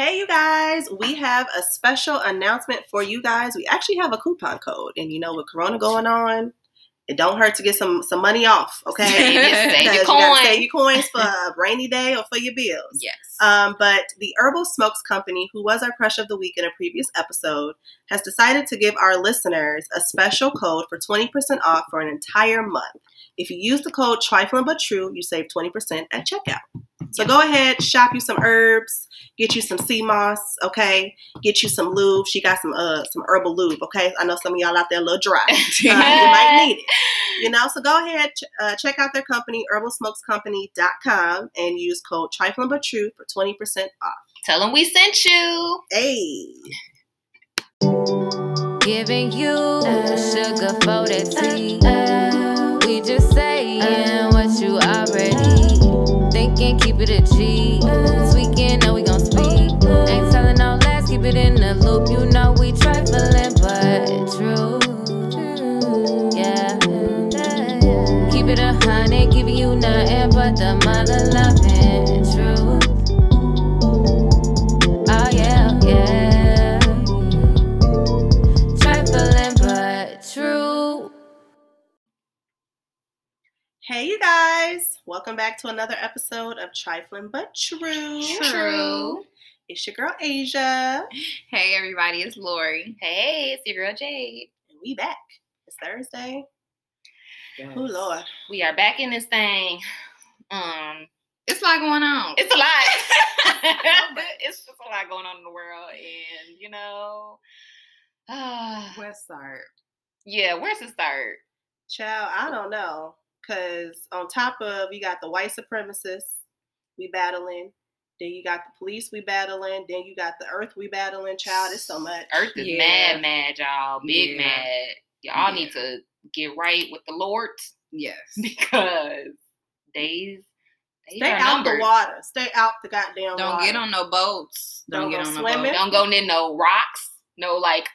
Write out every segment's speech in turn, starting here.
Hey, you guys, we have a special announcement for you guys. We actually have a coupon code, and you know, with Corona going on, it don't hurt to get some some money off, okay? Save your- you gotta save your coins for a rainy day or for your bills. Yes. Um, but the Herbal Smokes Company, who was our crush of the week in a previous episode, has decided to give our listeners a special code for 20% off for an entire month. If you use the code Trifling But True, you save 20% at checkout. So go ahead, shop you some herbs, get you some sea moss, okay? Get you some lube. She got some uh some herbal lube, okay? I know some of y'all out there a little dry. Uh, you might need it. You know, so go ahead, ch- uh, check out their company, herbalsmokescompany.com, and use code Trifling But True for 20% off. Tell them we sent you. Hey. Giving you sugar for that tea. We just saying what you already thinking. Keep it a G. This weekend, know we gon' speak. Ain't telling no lies, keep it in the loop. You know we trifling, but true. Yeah. Keep it a hundred, giving you nothing but the mother loving truth. Oh yeah, yeah. Trifling but true. Hey, you guys. Welcome back to another episode of Trifling But True. True. It's your girl, Asia. Hey everybody, it's Lori. Hey, it's your girl Jade. And we back. It's Thursday. Oh, Lord. We are back in this thing. Um, It's a lot going on. it's a lot. it's just a lot going on in the world, and you know, uh, West Side. yeah. Where's the start? Child, I don't know. Because on top of, you got the white supremacists we battling. Then you got the police we battling. Then you got the earth we battling. Child, it's so much. Earth is Yeah. mad, mad, y'all. Big Yeah. mad. Y'all Yeah. need to get right with the Lord Yes. because days. days Stay are out the water. Stay out the goddamn Don't water. get on no boats. Don't Don't, get go on no swimming. boats. Don't go near no rocks. No like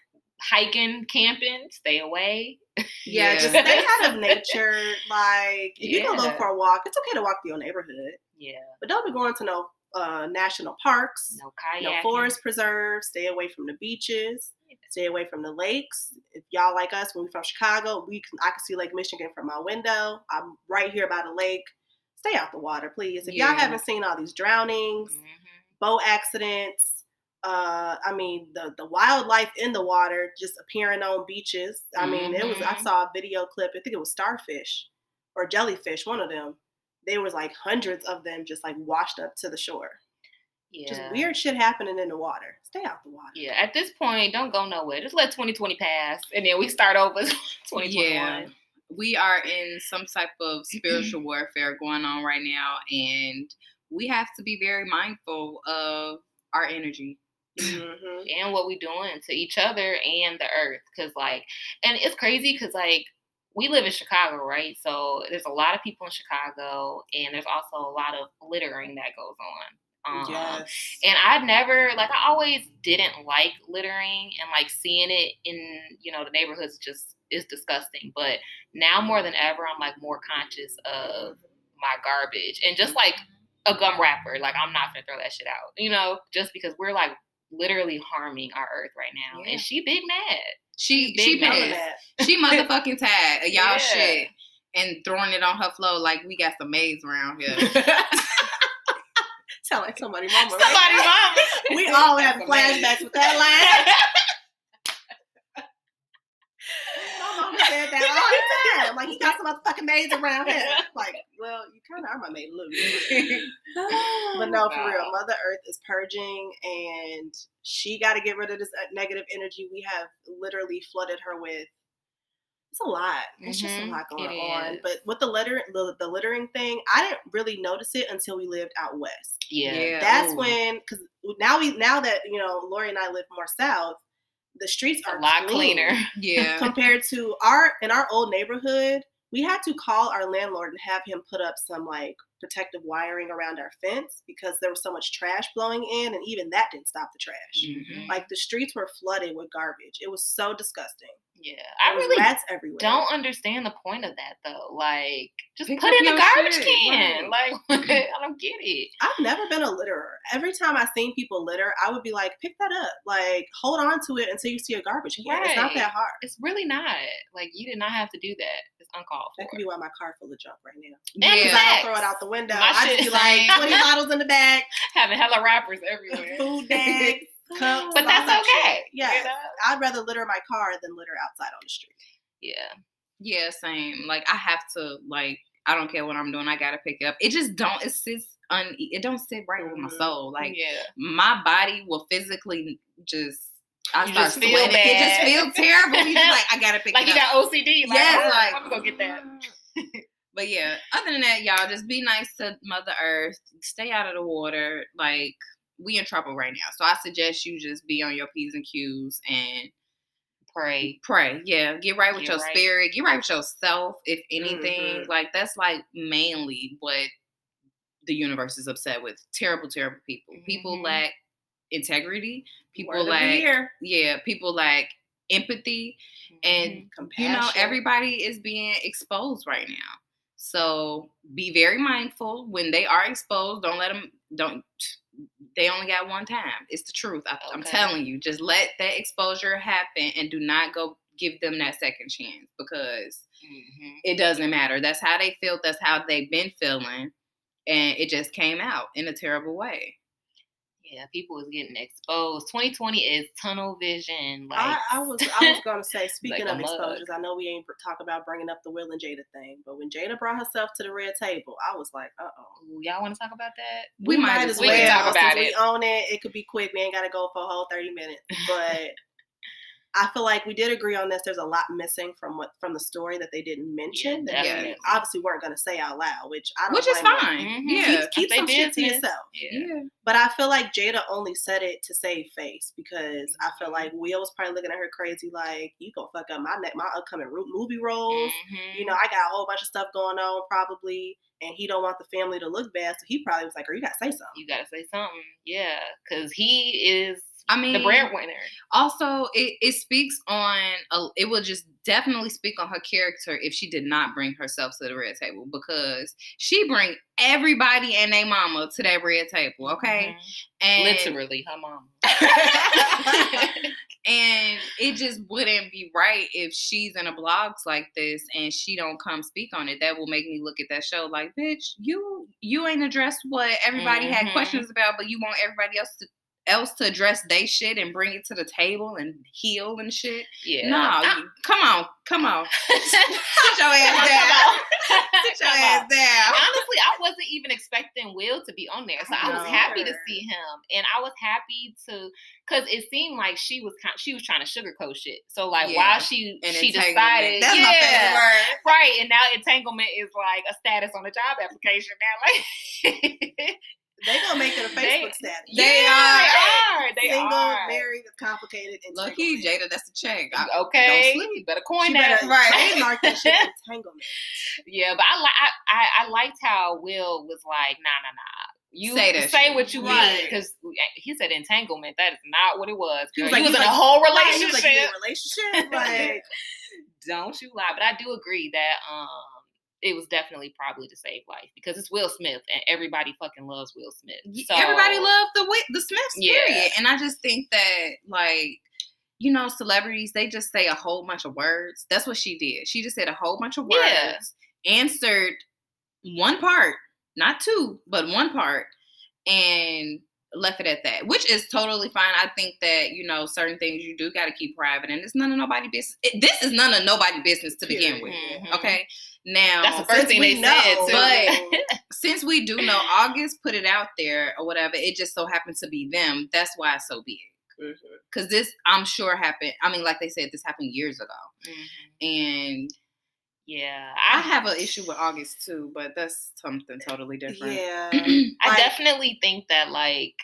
hiking, camping. Stay away. Yeah, Yeah. just stay out of nature. Like, if you gonna go for a walk, it's okay to walk through your neighborhood, Yeah. but don't be going to no uh, national parks, No no forest preserves. Stay away from the beaches. Stay away from the lakes. If y'all like us, when we from Chicago, we can I can see Lake Michigan from my window. I'm right here by the lake. Stay out the water, please. If y'all haven't seen all these drownings, Mhm. boat accidents. Uh, I mean the the wildlife in the water just appearing on beaches. I mean, it was I Mhm. saw a video clip. I think it was starfish or jellyfish, one of them. There was like hundreds of them just like washed up to the shore. Yeah. Just weird shit happening in the water. Stay out the water. Yeah. At this point, don't go nowhere. Just let 2020 pass, and then we start over 2021. Yeah. We are in some type of spiritual warfare going on right now, and we have to be very mindful of our energy. Hmm and what we doing to each other and the earth because like and it's crazy because like we live in chicago right? So there's a lot of people in chicago and there's also a lot of littering that goes on um, Yes. and i never like i always didn't like littering and like seeing it in you know the neighborhoods just is disgusting but now more than ever i'm like more conscious of my garbage and just like a gum wrapper like i'm not gonna throw that shit out you know just because we're like literally harming our earth right now Yeah. and she big mad She Big she mad. Pissed. She motherfucking tired of y'all Yeah. shit and throwing it on her flow like we got some maids around here. Sound like somebody mama. right? somebody mama We all have flashbacks with that line. My mama said that all the time. Like, he got some motherfucking maids around here. Like, well, you kind of are my maid, Lou. but no, for real, Mother Earth is purging, and she got to get rid of this uh, negative energy we have literally flooded her with. It's a lot. It's just a Mhm, lot going it on. is. But with the litter, the, the littering thing, I didn't really notice it until we lived out west yeah Yeah. that's ooh. when because now we now that you know Lori and I live more south, the streets are a lot clean cleaner Yeah. compared to our in our old neighborhood. we had to call our landlord and have him put up some like protective wiring around our fence because there was so much trash blowing in, and even that didn't stop the trash. Mhm. Like the streets were flooded with garbage. It was so disgusting. Yeah, There I really rats everywhere. don't understand the point of that though. Like, just Pick put in the garbage shit, can. Like, I don't get it. I've never been a litterer. Every time I seen people litter, I would be like, pick that up. Like, hold on to it until you see a garbage can. It's not that hard. It's really not. Like, you did not have to do that. It's uncalled for. That could be why my car full of junk right now. Because Yeah. I don't throw it out the window. My I just be like, 20 bottles in the bag, having hella wrappers everywhere. food bags, cups. But that's that shit. okay. Yeah. You know? I'd rather litter my car than litter outside on the street. Yeah. Yeah, same. Like I have to like I don't care what I'm doing. I gotta pick it up. It just don't. It sits un. It don't sit right with my Mhm. soul. Like yeah. my body will physically just. I You start just feel sweating. It just feels terrible. You just like I gotta pick Like you up. got OCD. Like, Yes, oh, like- I'm gonna go get that. But yeah, other than that, y'all just be nice to Mother Earth. Stay out of the water. Like we in trouble right now. So I suggest you just be on your p's and q's and Pray. pray. Yeah, get right with Get your right. spirit. Get right with yourself. If anything, Mhm. like that's like mainly what the universe is upset with. Terrible, terrible people. People Mhm. lack integrity. People Word lack yeah. People lack empathy, and Mhm. compassion. you know everybody is being exposed right now. So be very mindful when they are exposed. Don't let them. Don't. They only got one time. It's the truth. I, I'm Okay. telling you. Just let that exposure happen and do not go give them that second chance because Mhm. it doesn't matter. That's how they feel. That's how they've been feeling, and it just came out in a terrible way. Yeah, people is getting exposed. 2020 is tunnel vision. Like I, I was I was gonna say, speaking Like of mug. exposures, I know we ain't talk about bringing up the Will and Jada thing, but when Jada brought herself to the red table, I was like, uh oh. Y'all want to talk about that? We, might as we well. can talk about it. We own it. It could be quick. We ain't got to go for a whole thirty minutes. But I feel like we did agree on this. There's a lot missing from what from the story that they didn't mention. Yeah, that definitely. they obviously weren't going to say out loud, which I don't. which is blame them. fine. Mhm. Yeah. Keep, keep They some shit to yourself. Yeah. yeah. But I feel like Jada only said it to save face because I Mm-hmm. feel like Will was probably looking at her crazy, like you gonna fuck up my neck, my upcoming ro- movie roles. Mhm. You know, I got a whole bunch of stuff going on probably, and he don't want the family to look bad, so he probably was like, "Or you gotta say something." you gotta say something. Yeah, because he is I mean, the breadwinner. also it, it speaks on a, it will just definitely speak on her character if she did not bring herself to the red table because she bring everybody and their mama to that red table okay Mhm. and Literally, her mom. and it just wouldn't be right if she's in a blogs like this and she don't come speak on it that will make me look at that show like bitch you you ain't addressed what everybody had Mhm. questions about but you want everybody else to else to address they shit and bring it to the table and heal and shit Yeah. no I- come on come on sit your ass down sit your ass down Honestly, I wasn't even expecting Will to be on there, so I was No. happy to see him, and I was happy to, cause it seemed like she was kind, she was trying to sugarcoat shit. So like Yeah. while she And she decided, that's yeah, my favorite word right, and now entanglement is like a status on a job application now. Like They gonna make it a They- Facebook status. They Yeah, are. They are. They Single, are. married, complicated, and lucky entanglement. jada that's the check I- Okay, don't sleep. better coin She that. better Right. trademark that shit entanglement. Yeah, but I like I, I I liked how Will was like, nah, nah, nah. You Say that say what you Right. mean because he said entanglement. That is not what it was. He was like- you was he in was a like- whole Right, he was relationship. like, a relationship? Like, Don't you lie. But I do agree that um it was definitely probably to save life because it's Will Smith and everybody fucking loves Will Smith. So, everybody loved the the Smiths, Yeah. period. And I just think that like you know, celebrities they just say a whole bunch of words. That's what she did. She just said a whole bunch of words, Yeah. answered one part, not two, but one part, and left it at that, which is totally fine. I think that you know certain things you do got to keep private, and it's none of nobody business. It, this is none of nobody business to begin with. Mhm. Okay, now That's the first since thing we they know, said too. but- since we do know August put it out there or whatever, it just so happens to be them. That's why it's so big. Because this, I'm sure, happened. I mean, like they said, this happened years ago. Mhm. And Yeah, I have an issue with August too, but that's something totally different. yeah. I Like- definitely think that like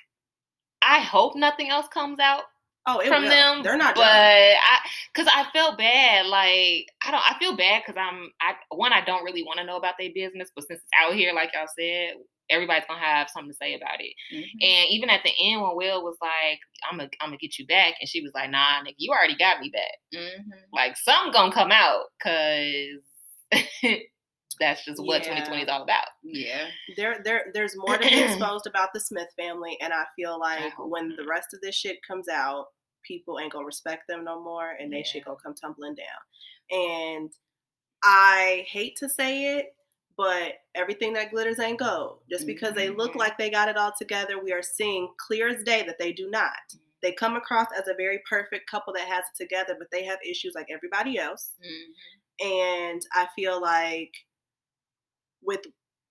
I hope nothing else comes out Oh, it from will. them. They're not but done. I, cause I felt bad. Like I don't, I feel bad because I'm, I one, I don't really want to know about their business, but since it's out here, like y'all said, everybody's gonna have something to say about it. Mhm. And even at the end, when Will was like, "I'm gonna, I'm gonna get you back," and she was like, "Nah, nigga, you already got me back. Mhm. Like something gonna come out, cause that's just what Yeah. 2020 is all about." Yeah. there there there's more to be exposed about the Smith family and I feel like hope when not. the rest of this shit comes out, people ain't gonna respect them no more and they Yeah. shit gonna come tumbling down. And I hate to say it, but everything that glitters ain't gold. Just because they look Mhm. like they got it all together, we are seeing clear as day that they do not. They come across as a very perfect couple that has it together, but they have issues like everybody else Mhm. and I feel like with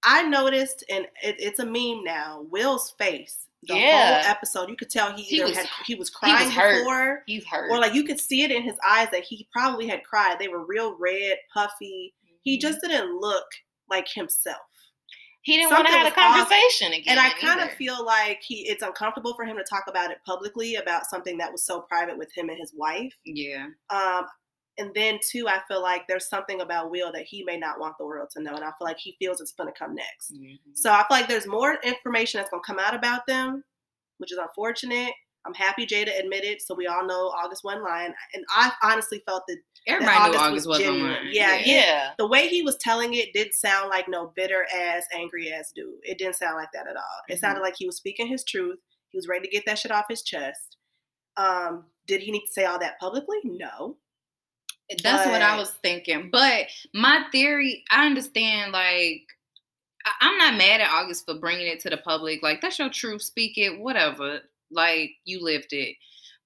I noticed, and it, it's a meme now. Will's face, the Yeah. whole episode, you could tell he He either was- had he was he crying was hurt. before, He's hurt. or like you could see it in his eyes that he probably had cried. They were real red, puffy. He Mhm. just didn't look like himself. he didn't want to have a was off. conversation again. And I kind of feel like he it's uncomfortable for him to talk about it publicly about something that was so private with him and his wife. Yeah. Um, and then too, I feel like there's something about Will that he may not want the world to know, and I feel like he feels it's going to come next. Mhm. So I feel like there's more information that's going to come out about them, which is unfortunate. I'm happy Jada admitted, so we all know August one line. and I honestly felt that Everybody August knew August was genuine. online. Yeah, yeah. yeah. the way he was telling it did sound like no bitter ass, angry ass dude. It didn't sound like that at all. It Mhm. sounded like he was speaking his truth. He was ready to get that shit off his chest. Um, did he need to say all that publicly? No. That's what I was thinking. But my theory, I understand. Like, I'm not mad at August for bringing it to the public. Like, that's your truth. Speak it. Whatever. Like, you lived it.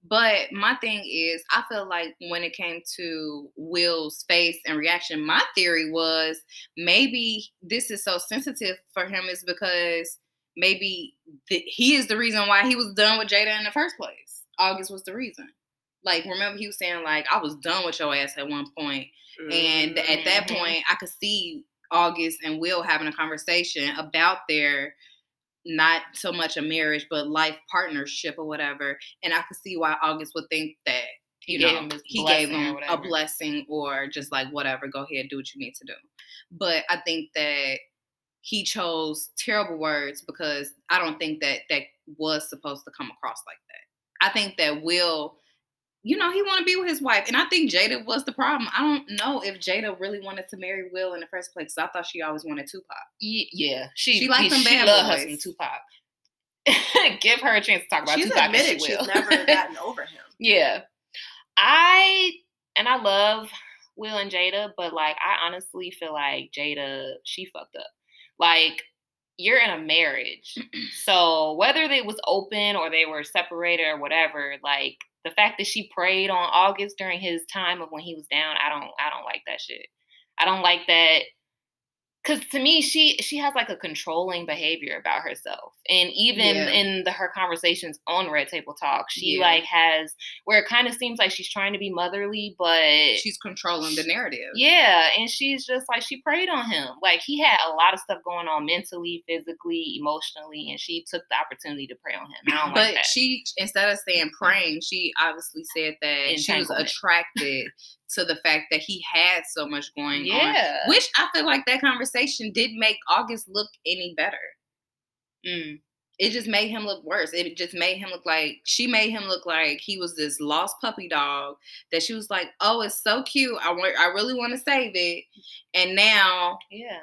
But my thing is, I feel like when it came to Will's face and reaction, my theory was maybe this is so sensitive for him is because maybe th- he is the reason why he was done with Jada in the first place. August was the reason. Like, remember he was saying like, I was done with your ass at one point, and at that Mhm. point, I could see August and Will having a conversation about their not so much a marriage, but life partnership or whatever. And I could see why August would think that He you gave know him he gave him a blessing or just like whatever, go ahead, do what you need to do. But I think that he chose terrible words because I don't think that that was supposed to come across like that. I think that Will, you know, he want to be with his wife, and I think Jada was the problem. I don't know if Jada really wanted to marry Will in the first place. I thought she always wanted Tupac. Ye- Yeah, she She likes them she bad love her boys. some Tupac. Give her a chance to talk about she's Tupac. admitted she she's never gotten over him. yeah, I and I love Will and Jada, but like I honestly feel like Jada she fucked up. Like you're in a marriage, so whether it was open or they were separated or whatever, like the fact that she preyed on August during his time of when he was down, I don't I don't like that shit. I don't like that because to me she she has like a controlling behavior about herself and even Yeah. in the her conversations on red table talk she Yeah. like has where it kind of seems like she's trying to be motherly but She's controlling the narrative. yeah and she's just like she preyed on him like he had a lot of stuff going on mentally physically emotionally and she took the opportunity to prey on him i don't But like that she, instead of saying praying, she obviously said that she was attracted to the fact that he had so much going on. yeah Which I feel like that conversation did make August look any better. Mm. It just made him look worse. It just made him look like she made him look like he was this lost puppy dog that she was like, "Oh, it's so cute. I want I really want to save it." And now yeah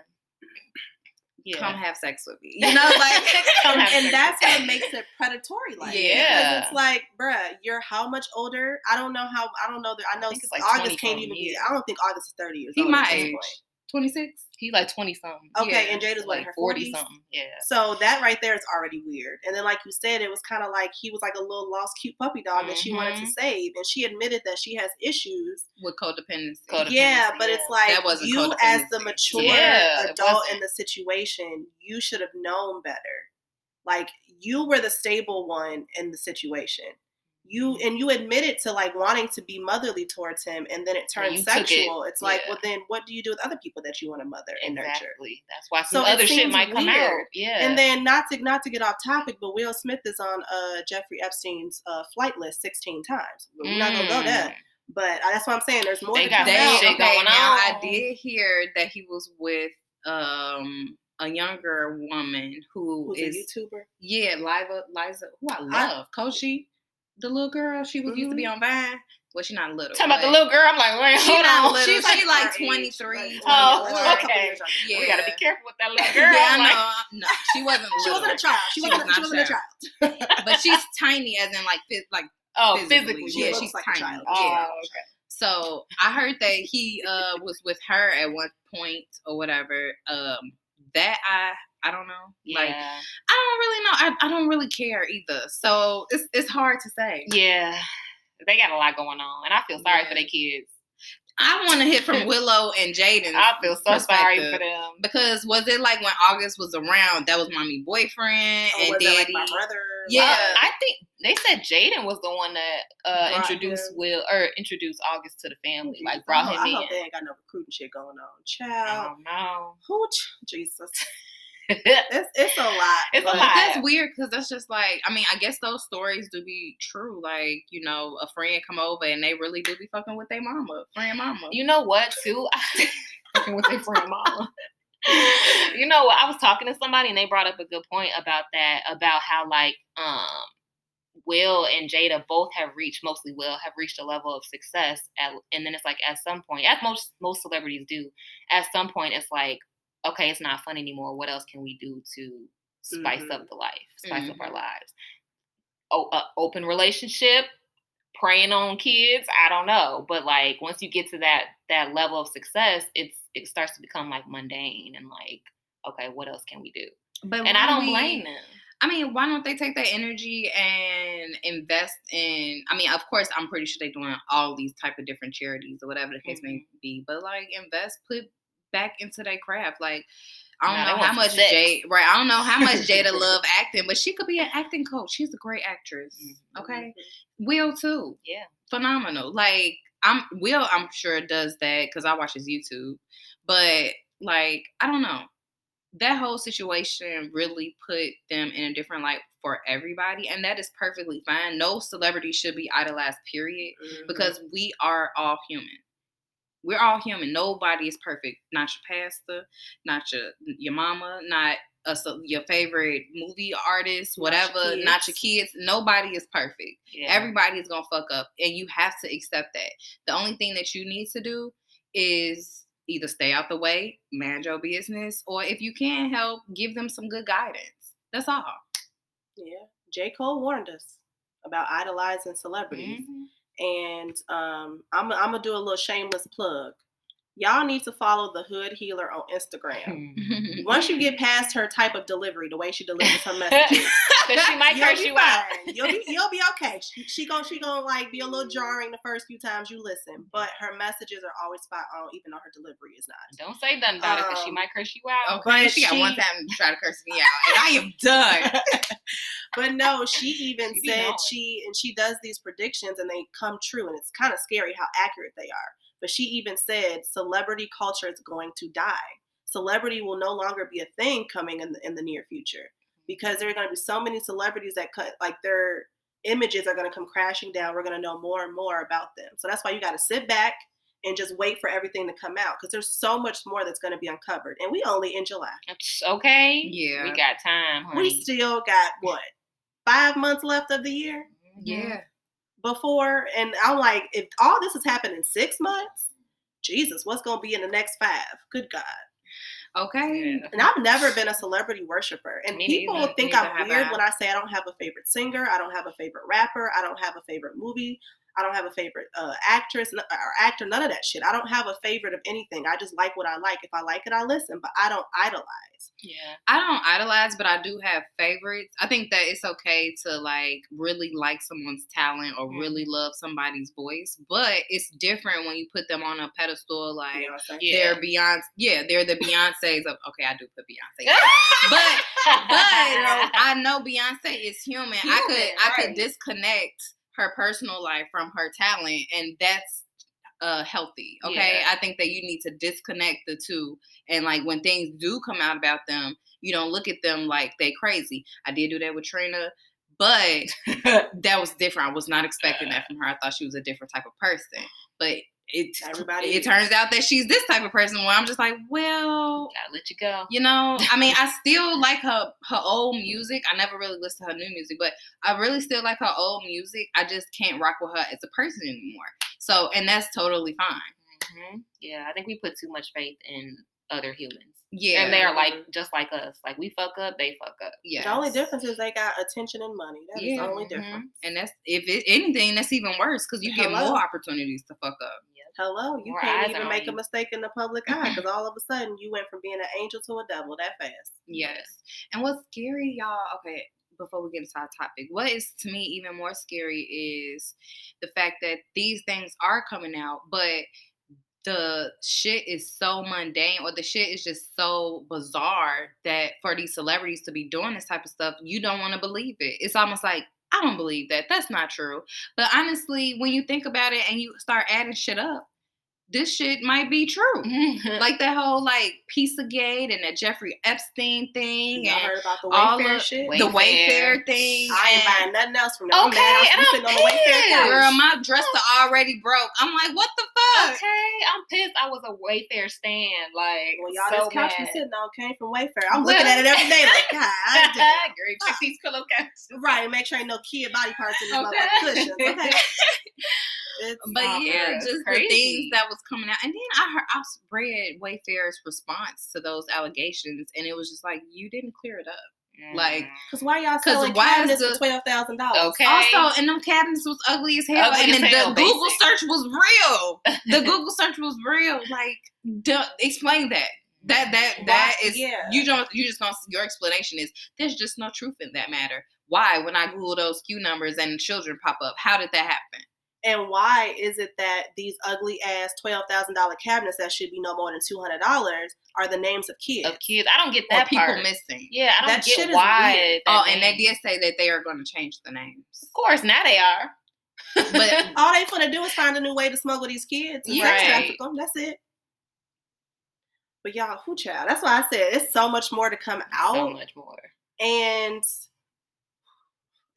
yeah come have sex with me. You know like and, and that's what makes it predatory like Yeah. it's like bruh you're how much older i don't know how i don't know that i know it's like august can't even be i don't think august is 30 years he old my at this age. point. 26? He like twenty something. Okay, Yeah, and Jada's what, like forty something. Yeah. So that right there is already weird. And then, like you said, it was kind of like he was like a little lost, cute puppy dog that she wanted to Mhm. save, and she admitted that she has issues. With codependency. Codependency. yeah, but yeah. it's like That wasn't you, as the mature Yeah, adult in the situation, you should have known better. Like you were the stable one in the situation. You and you admitted to like wanting to be motherly towards him and then it turns turned you took it, sexual it's like yeah. well then what do you do with other people that you want to mother and nurture Exactly. That's why So some it other shit seems might come out. Yeah. and then not to not to get off topic but will smith is on uh jeffrey epstein's uh flight list 16 times we're not gonna go there Mm. but uh, that's what i'm saying there's more They to got come They, shit okay, going now I did hear that he was with um a younger woman who who's is a youtuber yeah, Liza Liza who I love. Koshy, the little girl, she was used to be Mhm. on Vine. Well, she's not a little. Talking about the little girl, I'm like, wait, She hold not on. little. She's She like, like our age, 23, like, Oh, 21, a couple okay. Yeah. we gotta be careful with that little girl. Yeah, I like- know. No, she wasn't. she wasn't a child she, She wasn't, was she wasn't a child. child but she's tiny, as in like phys- like Oh, physically. physically. She Yeah, looks she's like a tiny. child. Oh, Yeah. okay. So I heard that he uh was with her at one point or whatever. Um, that I I don't know. Like Yeah. I don't really know. I, I don't really care either. So it's it's hard to say. yeah. They got a lot going on. And I feel sorry Yeah. for their kids. I want to hit from Willow and Jaden. I feel so sorry for them. because was it like when August was around? That was mommy boyfriend Or and was it like daddy. my brother Yeah. I think they said Jaden was the one that uh, introduced him. Will or introduced August to the family, Jesus. like brought I him hope, I in. hope they ain't got no recruiting shit going on. I Child, don't know. who? Jesus, it's it's it's a lot. It's a lot. That's weird because that's just like I mean I guess those stories do be true. Like you know a friend come over and they really do be fucking with their mama, friend mama. You know what, too? Fucking with their friend mama. you know what? I was talking to somebody and they brought up a good point about that, about how like um Will and Jada both have reached, mostly Will, have reached a level of success at and then it's like at some point, as most most celebrities do, at some point it's like, okay, it's not fun anymore. What else can we do to spice Mhm. up the life, spice up our Mhm. lives? Oh, uh, open relationship, preying on kids i don't know but like once you get to that that level of success it's it starts to become like mundane and like okay what else can we do but and i don't we- blame them I mean, why don't they take that energy and invest in? I mean, of course, I'm pretty sure they're doing all these type of different charities or whatever the case may Mm-hmm. be. But like, invest, put back into their craft. Like, I don't Nah, know how much sex. Jade, right? I don't know how much Jada love acting, but she could be an acting coach. She's a great actress. Mhm. Okay, Will too. yeah phenomenal. Like I'm Will, I'm sure does that because I watch his YouTube. But like, I don't know. That whole situation really put them in a different light for everybody, and that is perfectly fine. No celebrity should be idolized, period, Mhm. because we are all human. We're all human. Nobody is perfect. Not your pastor, not your your mama, not a, your favorite movie artist, Not your whatever. Not your kids. Nobody is perfect. yeah Everybody's gonna fuck up, and you have to accept that. The only thing that you need to do is either stay out the way, manage your business, or if you can help, give them some good guidance. That's all. yeah, J Cole warned us about idolizing celebrities, Mhm. and um, I'm I'm gonna do a little shameless plug. Y'all need to follow the Hood Healer on Instagram. Mhm. Once you get past her type of delivery, the way she delivers her messages, Cause she might you'll curse be you out. You'll be you'll be okay. She, she gon' she gonna like be a little jarring the first few times you listen, but her messages are always spot on, even though her delivery is not. don't say nothing about it because she Um, might curse you out Okay, But she got one time to try to curse me out, and I am done. But no, she even She said knowing. she and she does these predictions and they come true, and it's kind of scary how accurate they are. But she even said celebrity culture is going to die. Celebrity will no longer be a thing coming in the in the near future because there are going to be so many celebrities that cut like their images are going to come crashing down. We're going to know more and more about them. So that's why you got to sit back and just wait for everything to come out because there's so much more that's going to be uncovered, and we only in July. It's okay Yeah. we got time honey. We still got what five months left of the year. Mhm. Yeah. Before and I'm like, if all this has happened in six months, Jesus, what's gonna be in the next five? Good God. Okay. Yeah. And I've never been a celebrity worshiper. And Me people neither. think Neither I'm weird when I say I don't have a favorite singer, I don't have a favorite rapper, I don't have a favorite movie, I don't have a favorite uh, actress or actor, none of that shit. I don't have a favorite of anything. I just like what I like. If I like it, I listen, but I don't idolize. yeah I don't idolize, but I do have favorites. I think that it's okay to like really like someone's talent or really love somebody's voice, but it's different when you put them on a pedestal like You know what Yeah. they're Beyonce. Yeah, they're the Beyonces of. Okay, I do put Beyonce, but but I know Beyonce is human. I could Human, I could disconnect her personal life from her talent, and that's uh healthy. Okay, Yeah. I think that you need to disconnect the two, and like when things do come out about them, you don't look at them like they crazy. I did do that with Trina, but that was different. I was not expecting that from her. I thought she was a different type of person, but it Everybody it is. turns out that she's this type of person. Where I'm just like, well, Gotta let you go. you know, I mean, I still like her her old music. I never really listen to her new music, but I really still like her old music. I just can't rock with her as a person anymore. So, and that's totally fine. hmm Yeah, I think we put too much faith in other humans. Yeah, And they're like just like us. Like we fuck up, they fuck up. yeah. The only difference is they got attention and money. That is Yeah. the only Mhm. difference. and that's if it, anything, that's even worse because you get more opportunities to fuck up. Hello, you More can't even make a mistake in the public eye because all of a sudden you went from being an angel to a devil that fast. Yes. And what's scary, y'all, okay, before we get into our topic, what is to me even more scary is the fact that these things are coming out, but the shit is so mundane or the shit is just so bizarre that for these celebrities to be doing this type of stuff, you don't want to believe it. It's almost like, I don't believe that. That's not true. But honestly, when you think about it and you start adding shit up, this shit might be true like that whole like Pizzagate and the Jeffrey Epstein thing Y'all and heard about the Wayfair of- shit? The Wayfair. Thing. I ain't buying nothing else from them. I'm Okay, I'm sitting on the Wayfair couch. Girl, my dresser oh. already broke. I'm like, what the fuck? okay, I'm pissed. I was a Wayfair stand. Like, Well, y'all, so this couch we sitting on came from Wayfair. I'm looking at it every day like, God damn. Girl, check these pillowcases. Right, and make sure ain't no kid body parts in Okay. motherfucking cushions. Okay. It's, But Oh, yeah, just it's the things that was coming out, and then I heard I read Wayfair's response to those allegations, and it was just like you didn't clear it up. Like, mm. Cause why y'all 'Cause selling why cabinets the- for twelve thousand dollars? Okay. Also, and them cabinets was ugly as hell, Ugly and as then hell, the Google search was real. The Google search was real. Like, duh, explain that. That that that Why- is yeah. you don't you just don't your explanation is there's just no truth in that matter. Why when I Google those SKU numbers and children pop up, how did that happen? And why is it that these ugly ass twelve thousand dollar cabinets that should be no more than two hundred dollars are the names of kids? of kids, I don't get Or that people part. missing? Yeah, I don't That shit get is why. weird. that Oh, and they did say that they are going to change the names. Of course, now they are. But All they finna do is find a new way to smuggle these kids Yeah. Right. That's it. But y'all, who child? That's why I said it's so much more to come out, so much more. and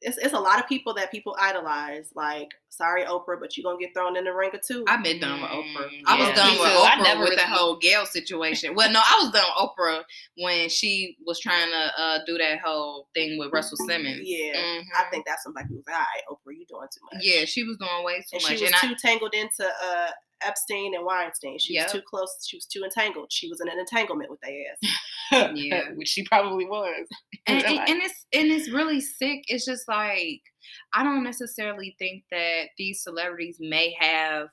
it's it's a lot of people that people idolize. Like, sorry, Oprah, but you're gonna get thrown in the ringer too. I've been done with Oprah. Mm, I was yeah, done with too. I Oprah never with really- that whole Gayle situation. Well, no, I was done with Oprah when she was trying to uh, do that whole thing with Russell Simmons. yeah, Mhm. I think that's some black people. All right, Oprah, you doing too much. Yeah, she was doing way too and much. she was and too tangled into uh, Epstein and Weinstein. She Yep. was too close. She was too entangled. She was in an entanglement with their ass. Yeah. which she probably was. And, and, and it's and it's really sick. It's just like I don't necessarily think that these celebrities may have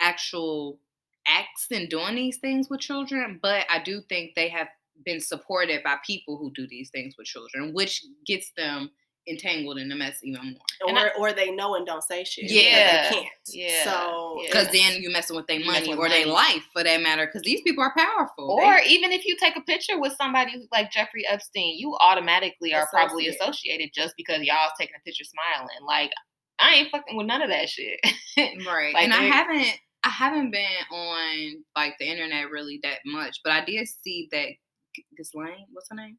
actual acts in doing these things with children, but I do think they have been supported by people who do these things with children, which gets them entangled in the mess even more. Or, I- or they know and don't say shit. Yeah. because they can't. Yeah. So Yeah. Because then you're messing with their money with or their life for that matter. Because these people are powerful. Or They- even if you take a picture with somebody like Jeffrey Epstein, you automatically are probably associated just because y'all's taking a picture smiling. Like, I ain't fucking with none of that shit. right Like, and i haven't i haven't been on like the internet really that much but i did see that G- Ghislaine, what's her name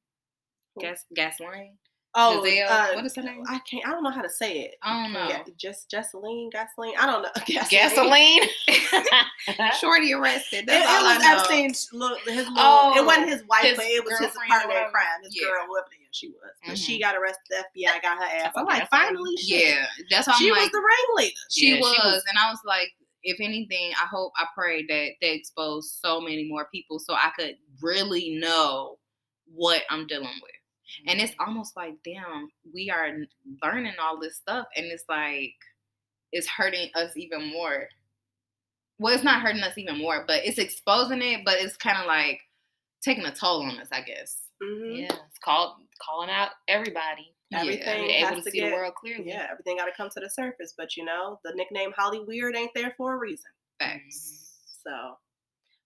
gas Gasoline. Oh, Giselle, uh, what is her name? I can't. I don't know how to say it. i don't know Ga- just gasoline, gasoline. I don't know. Gasoline. Gasoline. shorty arrested It, that's it all was I know. Epstein's little, his little. Oh, it wasn't his wife, his but it was his partner in crime. His Yeah. girl, whoever she was. But she Mhm. got arrested. The FBI got her ass. I'm like, finally, shit. yeah that's why i'm she like was the ringleader. she, Yeah, she was, was- and i was like if anything i hope i pray that they expose so many more people so i could really know what i'm dealing with And it's almost like, damn, we are learning all this stuff, and it's like it's hurting us even more. Well, it's not hurting us even more, but it's exposing it. But it's kind of like taking a toll on us, I guess. Mhm. yeah, it's called calling out everybody. Everything Be able to to see get- the world clearly. Yeah, everything got to come to the surface. But you know, the nickname Holly Weird ain't there for a reason. Facts. So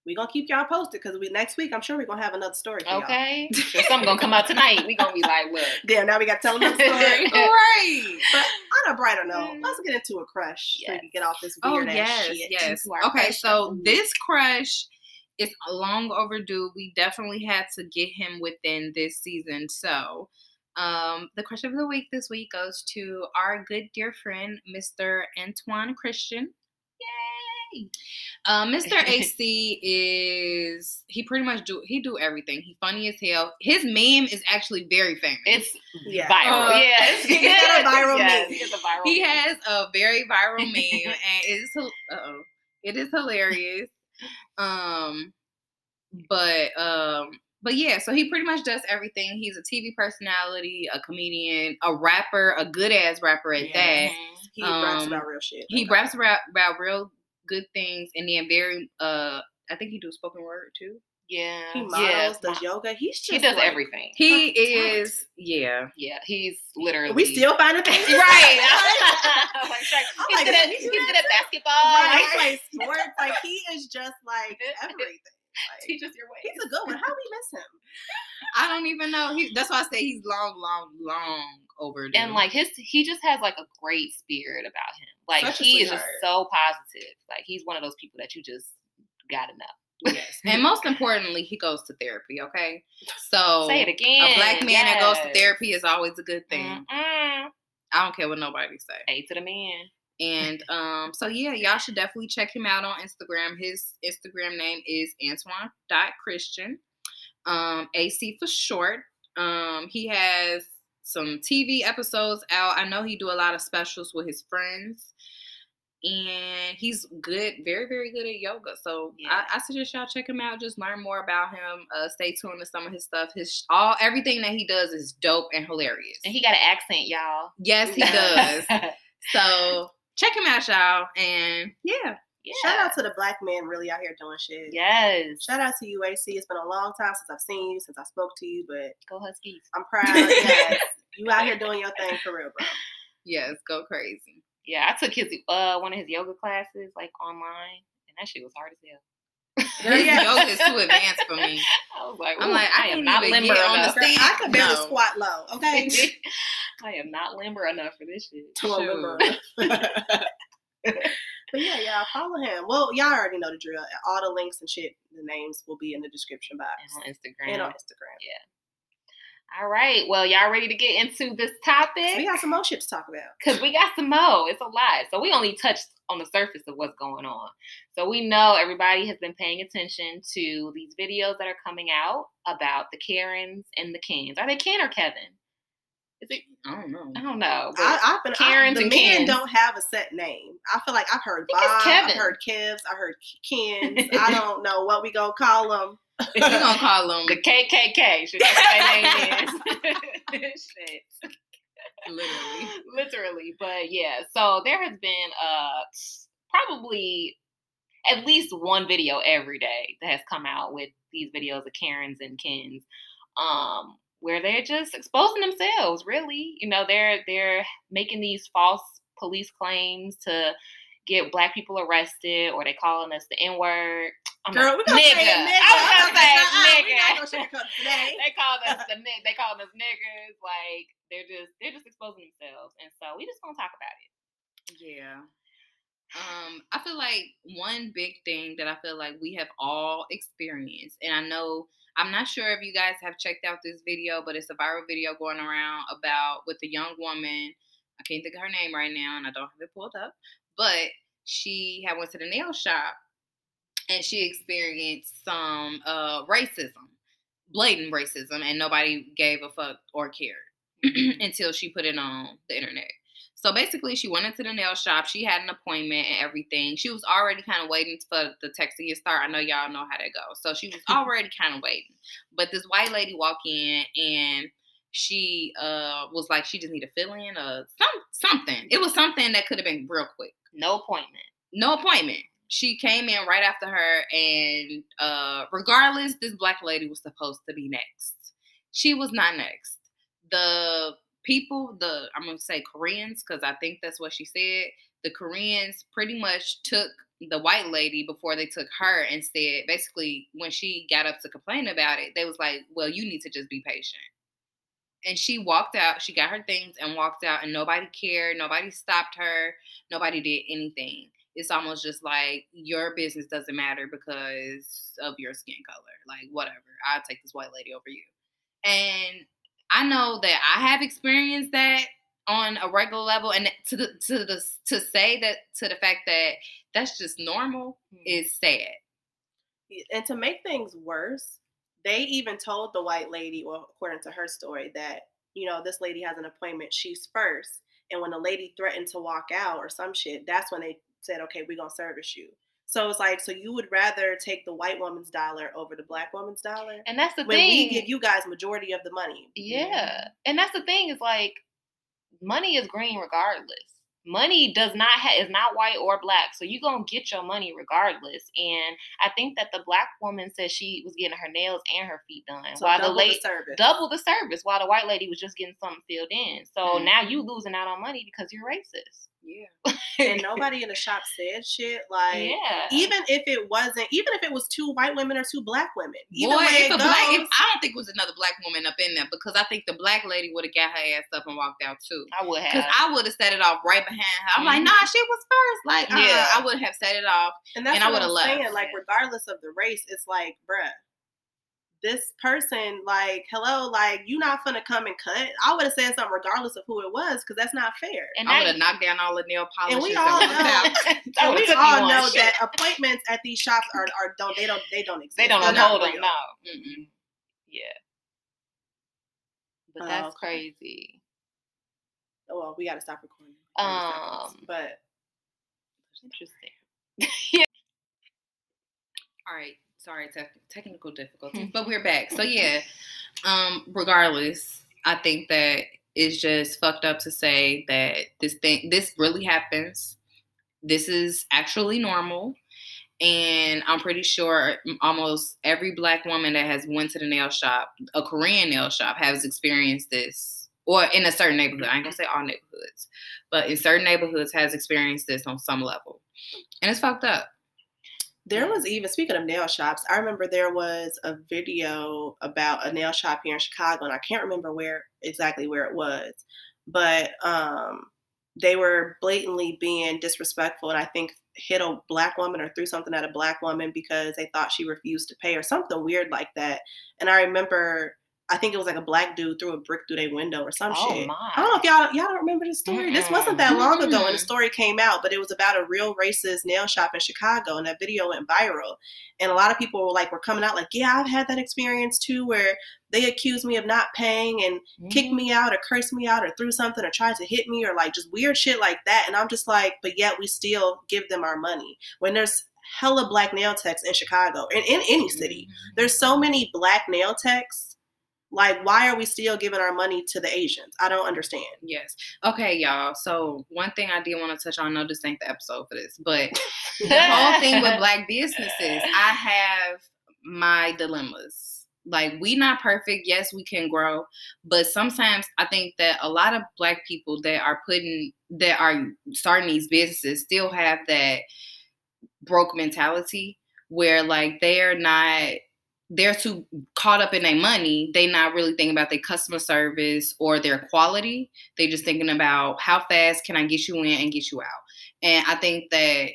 we gonna keep y'all posted because we next week I'm sure we're gonna have another story. For y'all. Okay. Sure, something gonna come out tonight. We gonna be like, look. Damn, now we got to tell another story. right. But on a brighter note, Mm. let's get into a crush so we Yes. can get off this Oh weird ass yes, shit. yes. Okay, crush so this crush is long overdue. We definitely had to get him within this season. So, um, the crush of the week this week goes to our good dear friend, Mr. Antoine Christian. Yay! Uh, Mr. AC is he pretty much do he do everything. He funny as hell. His meme is actually very famous. It's Yeah. viral. Uh, yeah, it's he's got a viral yes, meme. He a viral. he meme. has a very viral meme and it is uh it is hilarious um but um but yeah so he pretty much does everything he's a tv personality a comedian a rapper a good ass rapper at that Mhm. He raps Um, about real shit. he Okay. raps about, about real good things and then very uh i think he do spoken word too Yeah, He yeah. models, does yoga. He's just He does like, everything. he talented. is yeah Yeah, he's literally. We still finding things. right. I'm Like. I'm he's like, good at he's good at basketball. Right, he plays sports. Like he is just like everything. Like, teaches your ways. he's a good one. How we miss him? i don't even know he that's why i say he's long long long overdue and like his he just has like a great spirit about him like Such he is just so positive like he's one of those people that you just gotta know yes and most importantly he goes to therapy okay so say it again A black man that goes to therapy is always a good thing. Mm-mm. I don't care what nobody say. a to the man And um, so yeah, y'all should definitely check him out on Instagram. His Instagram name is Antoine Antoine.Christian. Um, AC for short. Um, he has some TV episodes out. I know he do a lot of specials with his friends. And he's good, very, very good at yoga. So Yeah. I, I suggest y'all check him out. Just learn more about him. Uh, stay tuned to some of his stuff. His all everything that he does is dope and hilarious. and he got an accent y'all yes, he does. So check him out, y'all. And yeah, yeah. Shout out to the black man really out here doing shit. yes Shout out to you, AC. It's been a long time since I've seen you, since I spoke to you, but go huskies I'm proud. yes, you out here doing your thing for real, bro. yes, go crazy. yeah i took his uh one of his yoga classes like online and that shit was hard as hell His Yeah. yoga is too advanced for me. I was like, I'm like, I I am can't limber get on the enough. I can barely No. squat low. Okay, I am not limber enough for this shit. to a member. But yeah, yeah, follow him. Well, y'all already know the drill. All the links and shit, the names will be in the description box And on Instagram. and on Instagram. All right. Well, y'all ready to get into this topic? we got some more shit to talk about. Because we got some more. It's a lot. So we only touched on the surface of what's going on. So we know everybody has been paying attention to these videos that are coming out about the Karens and the Kens. Are they Ken or Kevin? Is it? I don't know. I don't know. I, been Karens I, the and men Kens. don't have a set name. I feel like I've heard I Bob, I've heard Kevs, I heard Kens. I don't know what we gonna call them. We're gonna call them the KKK. Should that's what their name is. Shit. literally. literally but yeah so there has been uh probably at least one video every day that has come out with these videos of karens and kens um where they're just exposing themselves really you know they're they're making these false police claims to get black people arrested or they calling us the n-word I'm Girl, like, we gonna nigga. it, nigga. I was gonna say Uh-uh, nigga. not gonna sugarcoat it today. they call us the nig- they called us niggers. Like they're just they're just exposing themselves, and so we just gonna talk about it. Yeah. Um, I feel like one big thing that I feel like we have all experienced, and I know I'm not sure if you guys have checked out this video, but it's a viral video going around about with a young woman. I can't think of her name right now, and I don't have it pulled up, but she had went to the nail shop and she experienced some uh racism, blatant racism, and nobody gave a fuck or cared until she put it on the internet. So basically, she went into the nail shop. She had an appointment and everything. She was already kind of waiting for the text to get started. I know y'all know how that goes. So she was already kind of waiting. But this white lady walked in and she uh was like, she just need a fill in uh some something. It was something that could have been real quick. No appointment. No appointment. She came in right after her, and uh regardless, this black lady was supposed to be next. She was not next. The people, the I'm gonna say Koreans, because I think that's what she said. The Koreans pretty much took the white lady before they took her and said basically when she got up to complain about it, they was like, Well, you need to just be patient. And she walked out. She got her things and walked out, and nobody cared. Nobody stopped her. Nobody did anything. It's almost just like your business doesn't matter because of your skin color. Like whatever, I'll take this white lady over you. And I know that I have experienced that on a regular level, and to the to the to say that to the fact that that's just normal Mhm. is sad. and to make things worse, they even told the white lady, well, according to her story, that you know this lady has an appointment. She's first, and when the lady threatened to walk out or some shit, that's when they said, "Okay, we're gonna service you." So it's like, so you would rather take the white woman's dollar over the black woman's dollar And that's the when thing. we give you guys majority of the money. Yeah. And that's the thing is like money is green regardless. Money does not have is not white or black. So you're gonna get your money regardless. And I think that the black woman said she was getting her nails and her feet done. So while the double late service. double the service while the white lady was just getting something filled in. So now Mm-hmm. you losing out on money because you're racist. Yeah. and nobody in the shop said shit. Like yeah. even if it wasn't, even if it was two white women or two black women, either Boy, if it a black, if, I don't think it was another black woman up in there because I think the black lady would have got her ass up and walked out too. I would have, Because have. I would have set it off right behind her. I'm like, Mhm. nah, she was first. Like, Yeah. yeah, I would have set it off. And that's And I what would've I'm left. saying. Like, regardless of the race, it's like, bruh, this person, like, hello, like, you not gonna come and cut. I would have said something regardless of who it was, because that's not fair. and I would have knocked down all the nail polishes. we and all know- And we all know Shit. that appointments at these shops are, are don't they don't they don't exist. they don't They're hold them. real. No. Mm-mm. Yeah. But Oh, that's okay. crazy. Oh, well, we got to stop recording. Um, but Interesting. Yeah. All right. Sorry, tech technical difficulties, but we're back. So yeah, um, regardless, I think that it's just fucked up to say that this thing, this really happens. This is actually normal, and I'm pretty sure almost every black woman that has went to the nail shop, a Korean nail shop, has experienced this, or in a certain neighborhood. I ain't gonna say all neighborhoods, but in certain neighborhoods has experienced this on some level, and it's fucked up. There was even speaking of nail shops, I remember there was a video about a nail shop here in Chicago, and I can't remember where exactly where it was, but um, they were blatantly being disrespectful, and I think hit a black woman or threw something at a black woman because they thought she refused to pay or something weird like that. And I remember, I think it was like a black dude threw a brick through their window or some Oh shit. my. I don't know if y'all y'all don't remember this story. This wasn't that long ago when the story came out, but it was about a real racist nail shop in Chicago, and that video went viral. And a lot of people were like, were coming out like, yeah, I've had that experience too, where they accused me of not paying and Mm-hmm. kicked me out or cursed me out or threw something or tried to hit me or like just weird shit like that. And I'm just like, but yet we still give them our money when there's hella black nail techs in Chicago and in any city. There's so many black nail techs. Like, why are we still giving our money to the Asians? I don't understand. Yes. Okay, y'all. So one thing I did want to touch on, know this ain't the episode for this, but the whole thing with black businesses, I have my dilemmas. Like we not perfect. Yes, we can grow, but sometimes I think that a lot of black people that are putting that are starting these businesses still have that broke mentality where like they're not they're too caught up in their money. They not really thinking about their customer service or their quality. They just thinking about how fast can I get you in and get you out. And I think that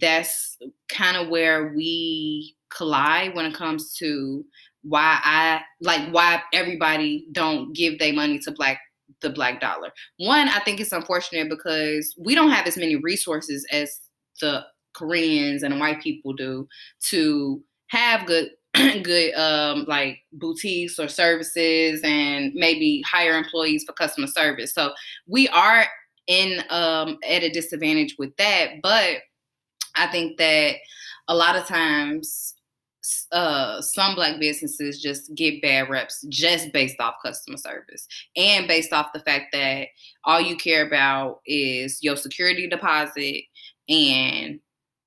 that's kind of where we collide when it comes to why I like why everybody don't give their money to black the black dollar. One, I think it's unfortunate because we don't have as many resources as the Koreans and white people do to have good good um like boutiques or services and maybe hire employees for customer service. So we are in um at a disadvantage with that, but I think that a lot of times uh some black businesses just get bad reps just based off customer service and based off the fact that all you care about is your security deposit and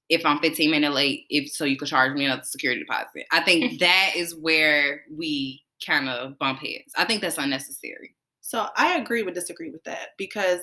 if I'm 15 minutes late, if so you could charge me another security deposit. I think that is where we kind of bump heads. I think that's unnecessary. So I agree with disagree with that because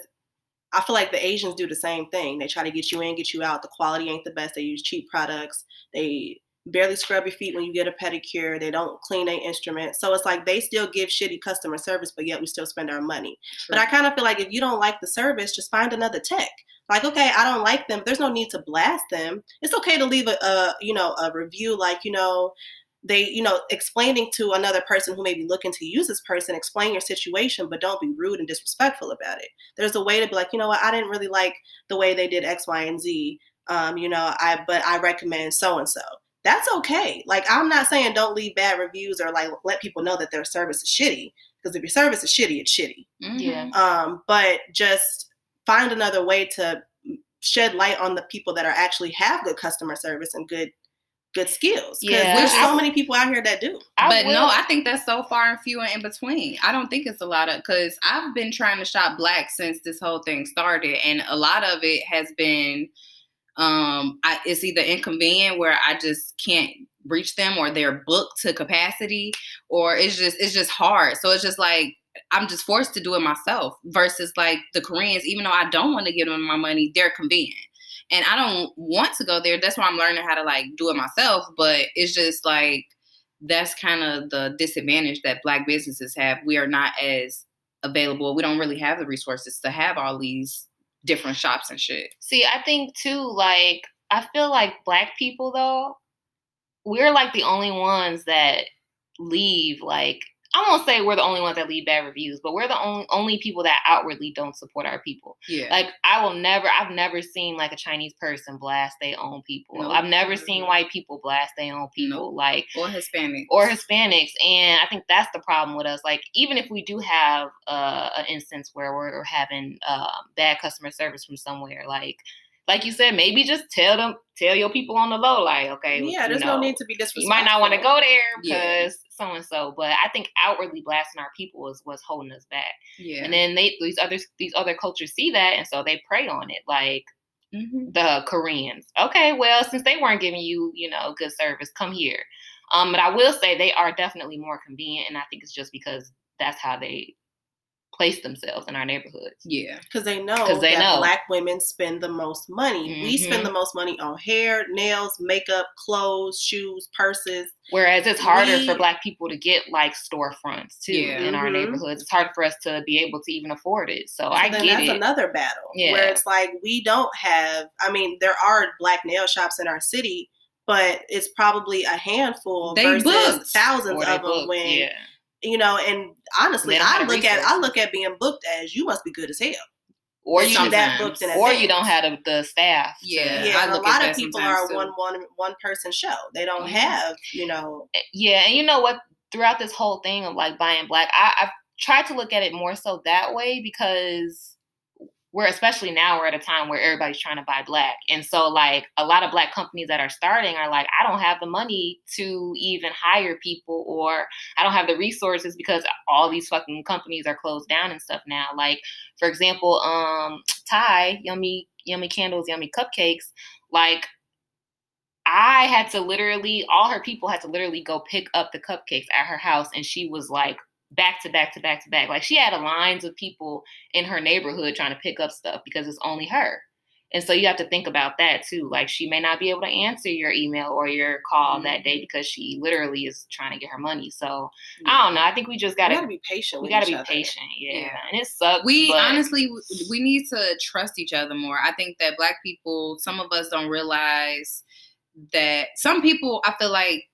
I feel like the Asians do the same thing. They try to get you in, get you out. The quality ain't the best. They use cheap products. They barely scrub your feet when you get a pedicure. They don't clean their instruments. So it's like they still give shitty customer service, but yet we still spend our money. But I kind of feel like if you don't like the service, just find another tech. Like, okay, I don't like them. There's no need to blast them. It's okay to leave a, a you know, a review like, you know, they, you know, explaining to another person who may be looking to use this person, explain your situation, but don't be rude and disrespectful about it. There's a way to be like, you know what, I didn't really like the way they did X, Y, and Z. Um, you know, I but I recommend so and so. That's okay. Like I'm not saying don't leave bad reviews or like let people know that their service is shitty. Because if your service is shitty, it's shitty. Mhm. Yeah. Um, but just find another way to shed light on the people that are actually have good customer service and good good skills. Because Yeah. there's so I- many people out here that do. But will- no, I think that's so far and few and in between. I don't think it's a lot of because I've been trying to shop black since this whole thing started, and a lot of it has been um I, it's either inconvenient where I just can't reach them or they're booked to capacity or it's just it's just hard. So it's just like I'm just forced to do it myself versus like the Koreans, even though I don't want to give them my money, they're convenient. And I don't want to go there. That's why I'm learning how to like do it myself. But it's just like that's kind of the disadvantage that black businesses have. We are not as available. We don't really have the resources to have all these different shops and shit. See, I think too, like, I feel like black people, though, we're like the only ones that leave, like, I won't say we're the only ones that leave bad reviews, but we're the only only people that outwardly don't support our people. Yeah. Like I will never, I've never seen like a Chinese person blast their own people. Nope. I've never seen white people blast their own people. Nope. Like or Hispanics. or Hispanics. And I think that's the problem with us. Like, even if we do have uh, an instance where we're having um, bad customer service from somewhere, like, like you said, maybe just tell them, tell your people on the low, like, okay, Yeah, there's know, no need to be disrespectful. You might not want to go there Yeah. because so and so, but I think outwardly blasting our people is what's holding us back. yeah. And then they these other these other cultures see that, and so they prey on it. Like Mhm. the Koreans. Okay, well, since they weren't giving you, you know, good service, come here. Um, but I will say they are definitely more convenient, and I think it's just because that's how they place themselves in our neighborhoods. Yeah. because they know 'Cause they that know. black women spend the most money. We Mhm. spend the most money on hair, nails, makeup, clothes, shoes, purses. Whereas it's harder We- for black people to get like storefronts too Yeah. in our Mhm. neighborhoods. It's hard for us to be able to even afford it. So, So I get that's it. another battle. Yeah. Where it's like we don't have I mean, there are black nail shops in our city, but it's probably a handful They versus booked. thousands of them book, when yeah. You know, and honestly I have the look at I look at being booked as you must be good as hell. Or you you that booked in or advance. you don't have the, the staff. to- Yeah. Yeah, I and a look at lot of people are too. one one one person show. They don't Mhm. have, you know, Yeah, and you know what? Throughout this whole thing of like buying black, I, I've tried to look at it more so that way because we're especially now we're at a time where everybody's trying to buy black, and so like a lot of black companies that are starting are like, I don't have the money to even hire people, or I don't have the resources because all these fucking companies are closed down and stuff now. Like for example, um, Thai Yummy Yummy Candles, Yummy Cupcakes, like I had to literally, all her people had to literally go pick up the cupcakes at her house, and she was like back to back to back to back. Like she had a lines of people in her neighborhood trying to pick up stuff because it's only her. And so you have to think about that too. Like she may not be able to answer your email or your call that day mm-hmm. because she literally is trying to get her money. So I don't know. I think we just gotta gotta be patient. we gotta each be other. patient. Yeah. Yeah. and it sucks. We but- honestly we need to trust each other more. I think that black people, some of us don't realize that some people I feel like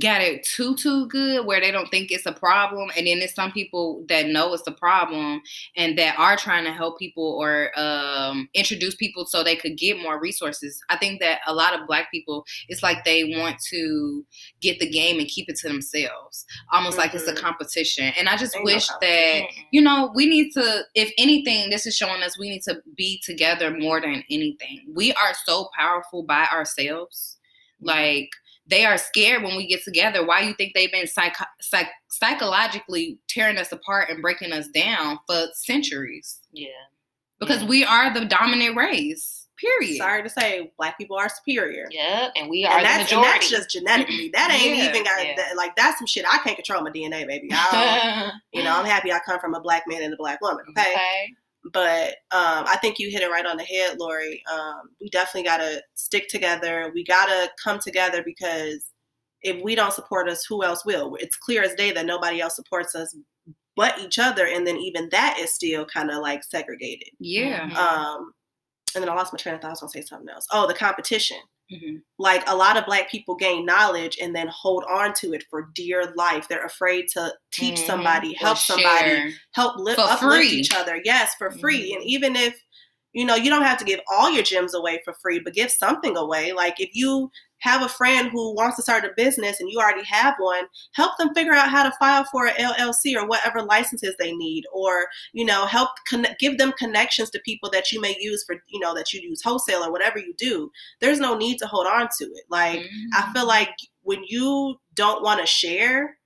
got it too too good where they don't think it's a problem and then there's some people that know it's a problem and that are trying to help people or um, introduce people so they could get more resources i think that a lot of black people it's like they want to get the game and keep it to themselves almost like it's a Mhm. competition and i just Ain't no wish that you know, we need to, if anything, this is showing us we need to be together more than anything. We are so powerful by ourselves. Like, they are scared when we get together. Why you think they've been psych- psych- psychologically tearing us apart and breaking us down for centuries? yeah. Because Yeah. we are the dominant race, period. Sorry to say, black people are superior. Yep, and we are And the that's, and majority. that's just genetically. That ain't Yeah, even got yeah. that, like that's some shit I can't control my DNA, baby. I don't, you know, I'm happy I come from a black man and a black woman. Okay, okay. But um, I think you hit it right on the head, Lori. Um, we definitely got to stick together. We got to come together because if we don't support us, who else will? It's clear as day that nobody else supports us but each other, and then even that is still kind of like segregated. Yeah. Um, and then I lost my train of thought. I was gonna say something else. Oh, the competition. Mhm. Like a lot of Black people gain knowledge and then hold on to it for dear life. They're afraid to teach Mhm. somebody, help somebody, help lift, uplift each other. Yes, for free. Mhm. And even if you know you don't have to give all your gems away for free, but give something away. Like if you have a friend who wants to start a business and you already have one, help them figure out how to file for an LLC or whatever licenses they need, or you know help connect, give them connections to people that you may use for you know that you use wholesale or whatever you do. There's no need to hold on to it. Like Mhm. I feel like when you don't want to share,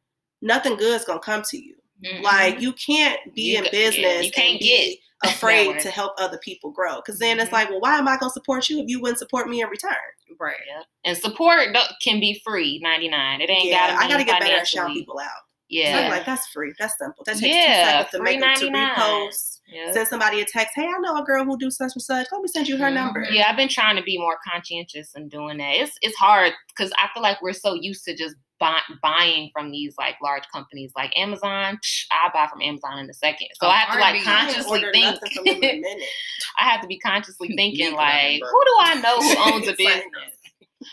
nothing good is gonna come to you. Mhm. Like you can't be You in ca- yeah, business. you can't and get be afraid to help other people grow. Because then it's Mhm. like, well, why am I gonna support you if you wouldn't support me in return? right. Yeah. And support can be free, ninety nine. It ain't yeah, gotta. I gotta get better at shouting people out. Yeah. I'm like, that's free. That's simple. That takes two Yeah, seconds to make them to repost. Yeah. Send somebody a text. Hey, I know a girl who do such and such. Let me send you her Mhm. number. Yeah, I've been trying to be more conscientious in doing that. It's it's hard because I feel like we're so used to just buy, buying from these like large companies like Amazon. Psh, I buy from Amazon in a second, so I have to like heartbeat. I ain't consciously think. nothing from them in a minute. I have to be consciously thinking like, who do I know who owns a business?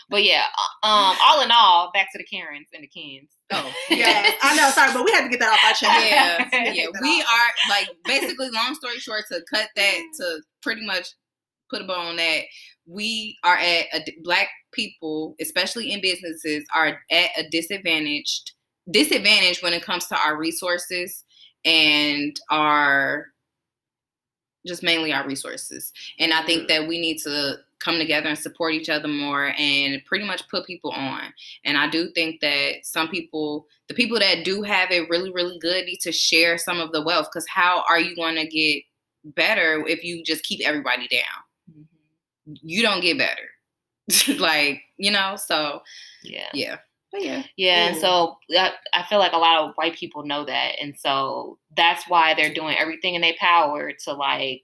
But yeah, uh, um, all in all, back to the Karens and the Kens. Oh. Yeah, I know. Sorry, but we had to get that off our chest. yeah, We yeah. We off. are like basically, long story short, to cut that to pretty much put a bow on that. We are at a black people, especially in businesses, are at a disadvantaged disadvantage when it comes to our resources and our just mainly our resources. And I think that we need to come together and support each other more and pretty much put people on. And I do think that some people, the people that do have it really, really good, need to share some of the wealth. Because how are you going to get better if you just keep everybody down? Mm-hmm. You don't get better. like, you know, so Yeah. yeah. But yeah. Yeah, and so I, I feel like a lot of white people know that, and so that's why they're doing everything in their power to like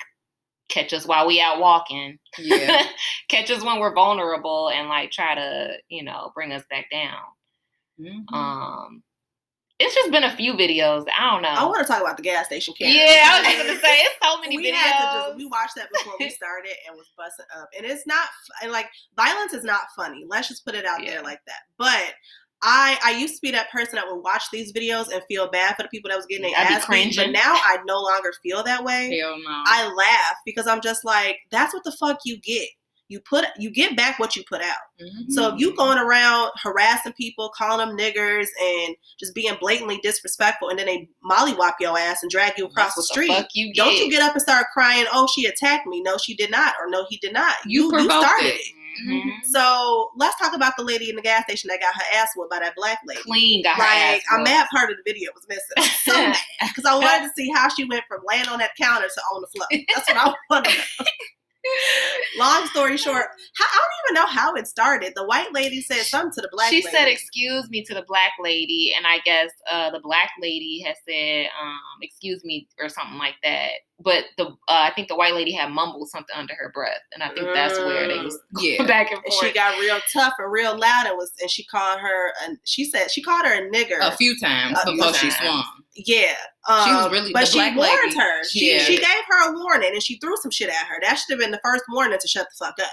catch us while we out walking, Yeah. catch us when we're vulnerable, and like try to you know bring us back down. Mhm. Um, it's just been a few videos. I don't know. I want to talk about the gas station. Karen. yeah, I was just gonna say it's so many we videos. had to just we watched that before we started and was busting up and it's not and like violence is not funny let's just put it out Yeah. there like that but I, I used to be that person that would watch these videos and feel bad for the people that was getting their ass beat, but now I no longer feel that way. Hell no. I laugh because I'm just like, that's what the fuck you get. You put you get back what you put out. Mhm. So if you going around harassing people, calling them niggers, and just being blatantly disrespectful, and then they mollywop your ass and drag you across That's the street, you don't you get up and start crying? Oh, she attacked me. No, she did not, or no, he did not. You provoked started it. it. Mhm. So let's talk about the lady in the gas station that got her ass whooped by that black lady. Clean got Like I'm mad part of the video was missing. So mad because I wanted to see how she went from laying on that counter to on the floor. That's what I wanted. to know. Long story short, how, I don't even know how it started. The white lady said something to the black she lady. said excuse me to the black lady and i guess uh, the black lady has said um, excuse me or something like that but the uh, i think the white lady had mumbled something under her breath and i think that's where they was Yeah. back and and forth she got real tough and real loud and was and she called her and she said she called her a nigger. A few times A few before she times. swung. Yeah, um, She was really- but she warned lady, her. She yeah. she gave her a warning and she threw some shit at her. That should have been the first warning to shut the fuck up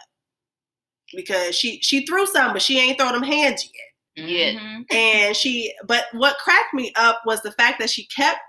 because she she threw some, but she ain't throw them hands yet. Yeah. Mhm. And she, but what cracked me up was the fact that she kept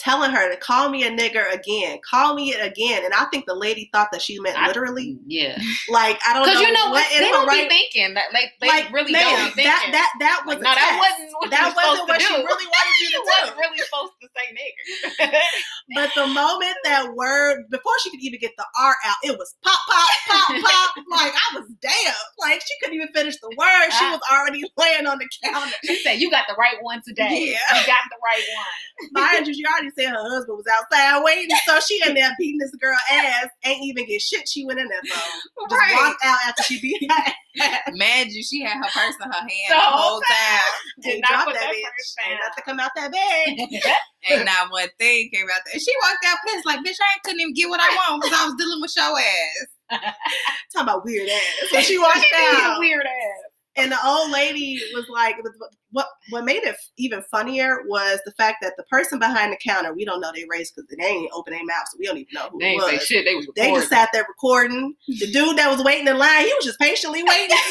telling her to call me a nigger again, call me it again, and I think the lady thought that she meant I- literally. yeah Like I don't know because you know what they don't right be thinking that like they like really ma'am, don't be thinking that that that was no that test. wasn't what that wasn't what she really wanted you to do. wasn't really supposed to say nigger But the moment that word, before she could even get the R out, it was pop, pop, pop, pop. Like I was damn. Like she couldn't even finish the word. She was already laying on the counter. she said you got the right one today Yeah. you got the right one Mind you, she already Said her husband was outside waiting, so she in there beating this girl ass. Ain't even get shit. She went in there for. Just Right. walked out after she beat her ass. Imagine she had her purse in her hand The the whole whole time. Did not dropped put that that bitch. Ain't nothing come out that bag. Ain't not one thing came out there. And she walked out pissed like, bitch, I couldn't even get what I want because I was dealing with your ass. Talking about weird ass. So she walked She out. weird ass. And the old lady was like, what what made it even funnier was the fact that the person behind the counter, we don't know their race because they ain't open their mouth, so we don't even know who They was. say shit. They was They just sat there recording. The dude that was waiting in line, he was just patiently waiting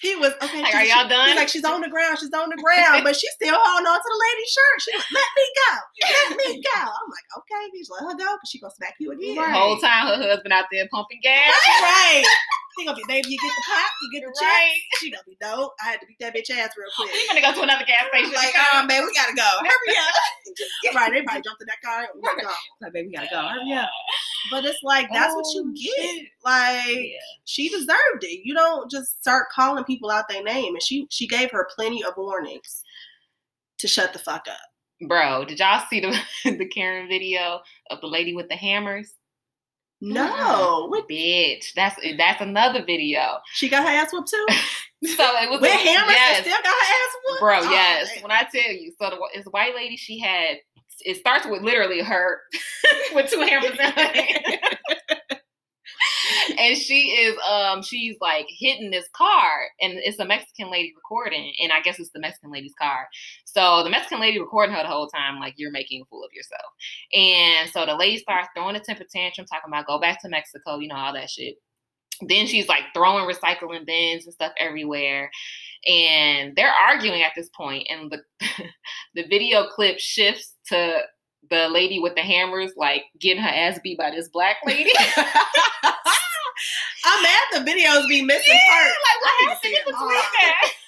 he was okay. Like, are y'all she- done? Like, she's on the ground, she's on the ground, but she's still holding on to the lady's shirt. She's like, let me go, let me go. I'm like, okay, bitch, let her go, because she gonna smack you again. The whole time her husband out there pumping gas. right. He gonna be, baby, you get the pop, you get the check. Right. She gonna be dope. I had to beat that bitch ass real quick. We gonna go to another gas station. Like, um, babe, we gotta go. Hurry up. right, everybody jumped in that car. and we're gone. Like, babe, we gotta go. Hurry up. But it's like that's what you Oh, get. shit. Like Yeah. she deserved it. You don't just start calling people out their name. And she she gave her plenty of warnings to shut the fuck up. Bro, did y'all see the the Karen video of the lady with the hammers? No, oh, what Bitch, that's that's another video. she got her ass whooped too. So it was With hammers yes, still got her ass whooped. bro. Oh, yes, man. when I tell you, so the, this white lady, she had. It starts with literally her with two hammers in her hand. And she is um she's like hitting this car and it's a Mexican lady recording and I guess it's the Mexican lady's car. So the Mexican lady recording her the whole time like you're making a fool of yourself. And so the lady starts throwing a temper tantrum talking about go back to Mexico, you know all that shit. Then she's like throwing recycling bins and stuff everywhere. And they're arguing at this point and the the video clip shifts to the lady with the hammers like getting her ass beat by this black lady. I'm mad the videos be missing Yeah, parts. like what I happened in between that?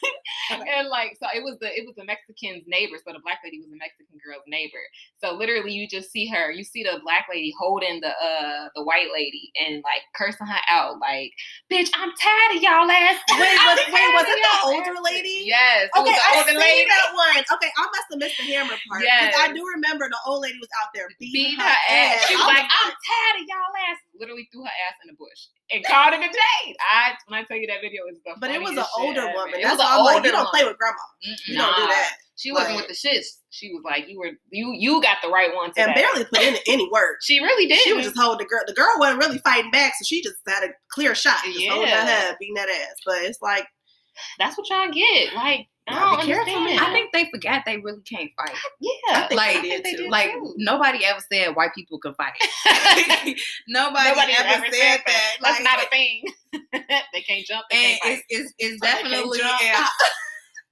and like so it was the it was the Mexican's neighbor. So the black lady was the Mexican girl's neighbor. So literally you just see her, you see the black lady holding the uh the white lady and like cursing her out like, bitch, I'm tired of y'all ass. Wait, was, wait, was it the older asses." lady? Yes. It Okay, was the I older lady. that one. Okay, I must have missed the hammer part because I do remember the old lady was out there beating, Beat her ass. She was I like, I'm tired of y'all ass. Literally threw her ass in the bush and called it a day. I when I tell you that video is the but it was an older ever. woman. It That's why an I'm like, you don't play with grandma. Mm-mm. You don't do that. She wasn't with the shits. She was like, you were you you got the right one today. And barely put in any work. She really did. She was just holding the girl. The girl wasn't really fighting back, so she just had a clear shot, just holding her Yeah. head, beating that ass. But it's like, That's what y'all get. Like I don't be careful, understand. man. I think they forgot they really can't fight. yeah. think like, they did too. like too. nobody ever said white people can fight. nobody, Nobody ever, said that. That's Like, not a thing. they can't jump. They and can't fight. it's, it's, it's They can't definitely jump. yeah,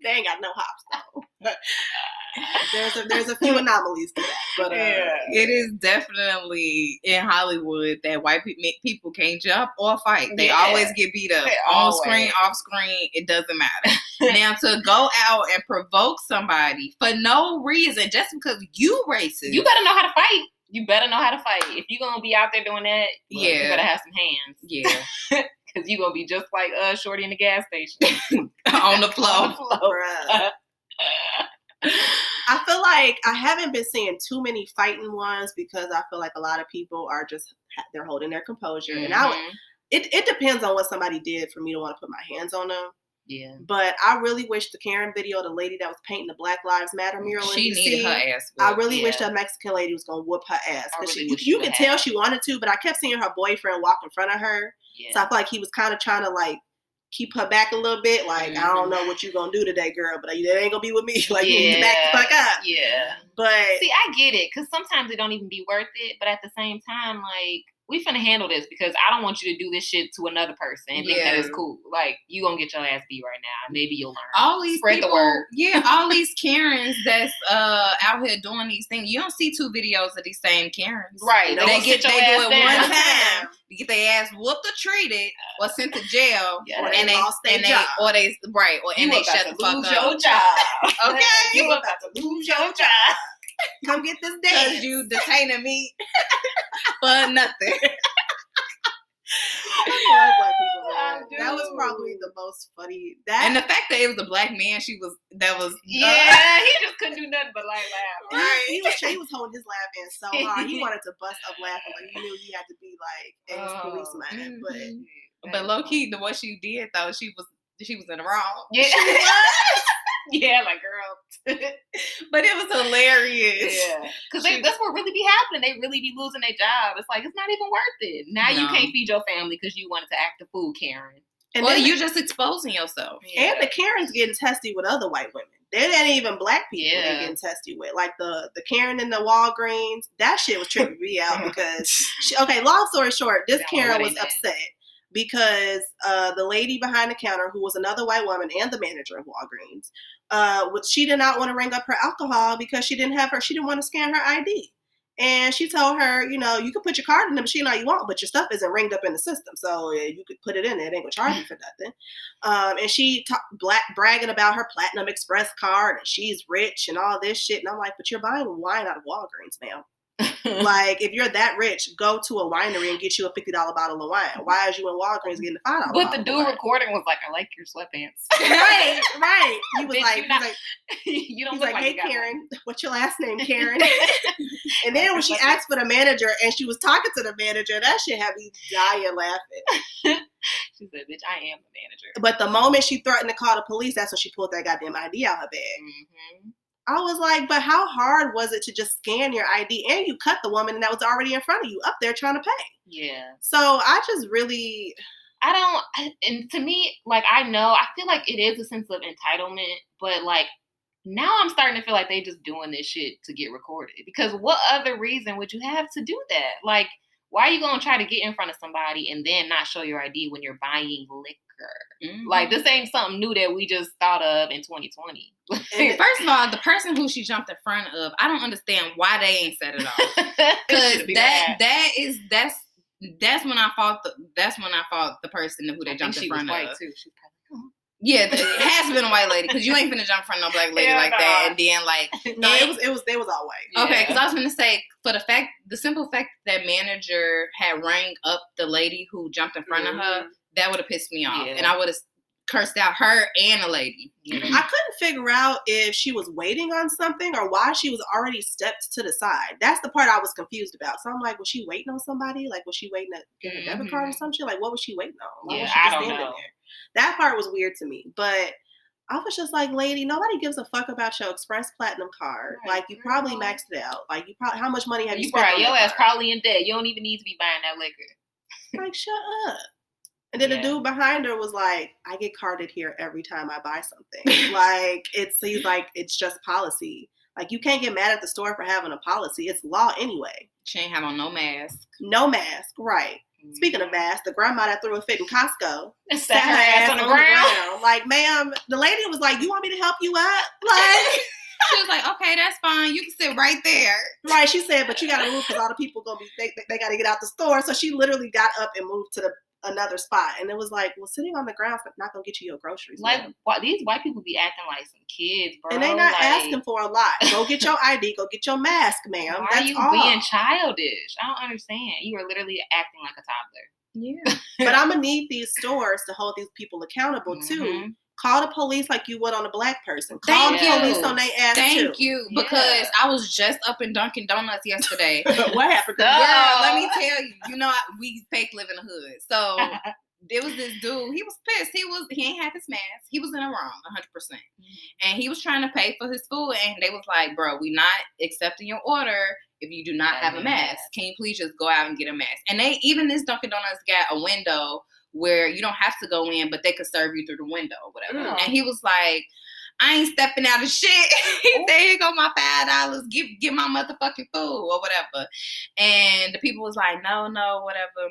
they ain't got no hops though. there's a there's a few anomalies to that, but uh, it is definitely in Hollywood that white pe- people can't jump or fight. They Yeah. always get beat up on screen, off screen. It doesn't matter. now to go out and provoke somebody for no reason, just because you racist, you better know how to fight. You better know how to fight. If you're gonna be out there doing that, look, you better have some hands. yeah, Cause you're gonna be just like uh Shorty in the gas station. on the On floor. the floor. I feel like I haven't been seeing too many fighting ones because I feel like a lot of people are just they're holding their composure, and I Mhm. it it depends on what somebody did for me to want to put my hands on them. Yeah. But I really wish the Karen video, the lady that was painting the Black Lives Matter mural, She needed her ass. I whooped. really wish yeah. that Mexican lady was gonna whoop her ass because really you, wish you could tell she wanted to, but I kept seeing her boyfriend walk in front of her, Yeah. so I feel like he was kind of trying to like keep her back a little bit. Like I don't mm-hmm. know what you gonna do today, girl, but that ain't gonna be with me. Like you need to back the fuck up. Yeah. But See, I get it, because sometimes it don't even be worth it. But at the same time, like we finna handle this because I don't want you to do this shit to another person and think that it's cool. Like you gonna get your ass beat right now. Maybe you'll learn. all these Spread the people, word. Yeah, all these Karens that's uh out here doing these things. You don't see two videos of these same Karens. Right. They They, get they do it ass one time, to get their ass whooped or treated or sent to jail. Yeah. Or and they they lost their and they job. or they right or and they shut the fuck lose up. your job. Okay. you about to lose your job. Come get this Because you detaining me for nothing. I love black people, man. I That was probably the most funny. That And the fact that it was a black man, she was that was uh, Yeah, he just couldn't do nothing but like laugh. Right. He was he was holding his laugh in so hard. He wanted to bust up laughing, but he knew he had to be like in his Oh. mind. But. But low key, the what she did though, she was she was in the wrong. Yeah. yeah, like girl. But it was hilarious. Yeah, because that's what really be happening. They really be losing their job. It's like it's not even worth it. Now you can't feed your family because you wanted to act a fool, Karen. and well, then you're just exposing yourself. and the Karens getting testy with other white women. They ain't even black people they Yeah. getting testy with. Like the the Karen in the Walgreens, that shit was tripping me out because she, okay, long story short, this Yeah, Karen was they upset because uh, the lady behind the counter, who was another white woman and the manager of Walgreens, uh, she did not want to ring up her alcohol because she didn't have her, she didn't want to scan her ID. And she told her, you know, you can put your card in the machine all you want, but your stuff isn't ringed up in the system. So you could put it in there. It ain't going to charge you for nothing. Um, and she ta- black bragging about her Platinum Express card and she's rich and all this shit. And I'm like, but you're buying wine out of Walgreens, ma'am. like, if you're that rich, go to a winery and get you a fifty dollar bottle of wine. Why is you in Walgreens getting a five dollar? but the dude recording was like, "I like your sweatpants." right, right. He was Bitch, like, you he's not- like, you don't he's look like, like, hey you got one." Karen, what's your last name, Karen? and then when she asked for the manager and she was talking to the manager, that shit had me dying laughing. She said, "Bitch, I am the manager." But the moment she threatened to call the police, that's when she pulled that goddamn ID out of her bag. hmm I was like, but how hard was it to just scan your ID and you cut the woman that was already in front of you up there trying to pay? Yeah. So I just really, I don't, and to me, like I know, I feel like it is a sense of entitlement, but like now I'm starting to feel like they just doing this shit to get recorded. Because what other reason would you have to do that? Like, why are you gonna try to get in front of somebody and then not show your ID when you're buying liquor? Mm-hmm. Like this ain't something new that we just thought of in 2020. First of all, the person who she jumped in front of, I don't understand why they ain't said it off. Because be that bad. that is that's that's when I fought the that's when I fought the person who they jumped in she was front white of. too. She probably, Yeah, it has been a white lady because you ain't finna jump in front of no black lady Yeah, like that. And then like no, it was it was they was all white. Okay, Yeah. because I was gonna say for the fact, the simple fact that manager had rang up the lady who jumped in front of her, that would have pissed me off, Yeah. and I would have cursed out her and the lady. Yeah. I couldn't figure out if she was waiting on something or why she was already stepped to the side. That's the part I was confused about. So I'm like, was she waiting on somebody? Like, was she waiting to get her debit card or Mhm. some shit? Like, what was she waiting on? Why Yeah, was she I don't standing know. there? That part was weird to me. But I was just like, lady, nobody gives a fuck about your Express Platinum card. Right, Like, you probably maxed it out. Like, you probably how much money have you, you spent probably on your ass card? probably in debt. You don't even need to be buying that liquor. like shut up and then Yeah. the dude behind her was like i get carded here every time i buy something like it's he's like it's just policy like you can't get mad at the store for having a policy it's law anyway She ain't have on no mask. no mask right speaking Mm-hmm. of masks the grandma that threw a fit in costco And sat her ass on the ground. like ma'am the lady was like you want me to help you up like She was like, "Okay, that's fine. You can sit right there." right she said but you gotta move because all the people gonna be they, they, they gotta get out the store so she literally got up and moved to the another spot and it was like well sitting on the ground's not gonna get you your groceries Like why, these white people be acting like some kids, bro. And they not like, asking for a lot. Go get your ID. Go get your mask, ma'am. Why That's are you all. being childish? I don't understand. You are literally acting like a toddler. Yeah. but I'm gonna need these stores to hold these people accountable too. Mm-hmm. Call the police like you would on a black person. Call Thank the you. police on their ass Thank too. you Yeah. because I was just up in Dunkin' Donuts yesterday. what happened? Duh. Girl, let me tell you, you know, I, we fake live in the hood. So there was this dude. He was pissed. He was he ain't have his mask. He was in the wrong, hundred percent. Mm-hmm. And he was trying to pay for his food, and they was like, "Bro, we not accepting your order if you do not have a mask. Can you please just go out and get a mask?" And they even this Dunkin' Donuts got a window where you don't have to go in, but they could serve you through the window, or whatever. Mm. And he was like. I ain't stepping out of shit. he said, "Here go my five dollars. Give give my motherfucking food or whatever." And the people was like, "No, no, whatever."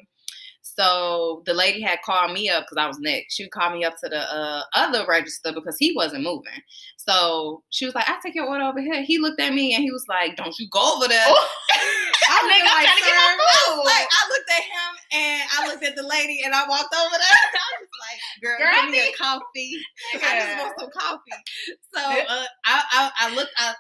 So the lady had called me up because I was next. She called me up to the uh, other register because he wasn't moving. So she was like, "I take your order over here." He looked at me and he was like, "Don't you go over there." I Nigga, I'm trying to get my food. Like I looked at him and I looked at the lady and I walked over there. I was like, "Girl, Girl, give me I a coffee. I just want some coffee." So uh, I, I I looked. I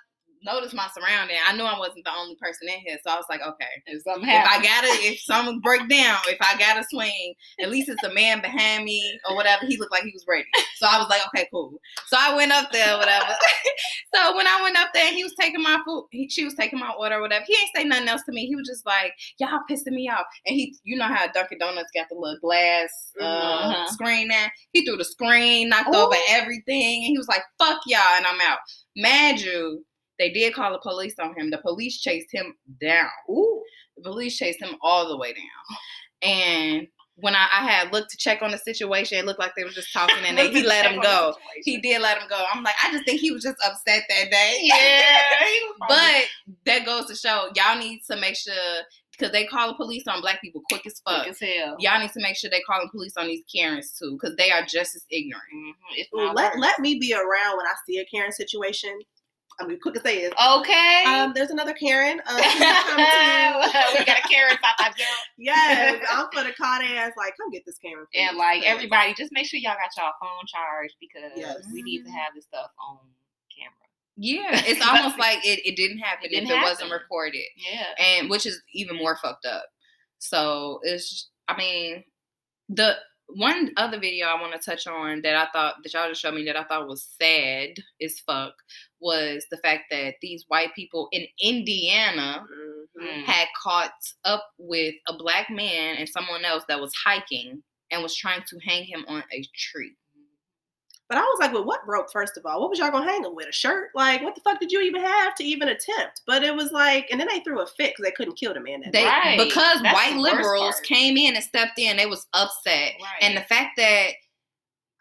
noticed my surrounding. I knew I wasn't the only person in here, so I was like, okay. If something If I gotta, if something break down, if I gotta swing, at least it's a man behind me or whatever. He looked like he was ready, so I was like, okay, cool. So I went up there, whatever. so when I went up there, he was taking my food. He, she was taking my order, or whatever. He ain't say nothing else to me. He was just like, y'all pissing me off. And he, you know how Dunkin' Donuts got the little glass uh, Uh-huh. screen there. He threw the screen, knocked Ooh. over everything, and he was like, fuck y'all, and I'm out. Mad you. They did call the police on him. The police chased him down. Ooh. The police chased him all the way down. And when I, I had looked to check on the situation, it looked like they were just talking and they, he let him go. He did let him go. I'm like, I just think he was just upset that day. Yeah. he was probably- but that goes to show y'all need to make sure because they call the police on black people quick as fuck. quick as hell. Y'all need to make sure they call the police on these Karens too, because they are just as ignorant. Mhm. Ooh, let worse. let me be around when I see a Karen situation. I'm mean, quick as say is. Okay. Um, there's another Karen. Um, she's not coming to you. we got a Karen Papa Joe. Yes, I'm for the call their ass like, come get this Karen. please. And like Yes. everybody, just make sure y'all got y'all phone charged because Yes. we need to have this stuff on camera. Yeah, it's almost like it, it didn't happen It didn't if it wasn't happen. recorded, Yeah. and which is even more fucked up. So it's, I mean, the one other video I want to touch on that I thought that y'all just showed me that I thought was sad as fuck was the fact that these white people in Indiana Mhm. Mm. had caught up with a black man and someone else that was hiking and was trying to hang him on a tree. But I was like, well, what broke, First of all, what was y'all gonna hang him with? A shirt? Like, what the fuck did you even have to even attempt? But it was like, and then they threw a fit because they couldn't kill the man. That They. Right. because That's white liberals part. came in and stepped in, they was upset. Right. And the fact that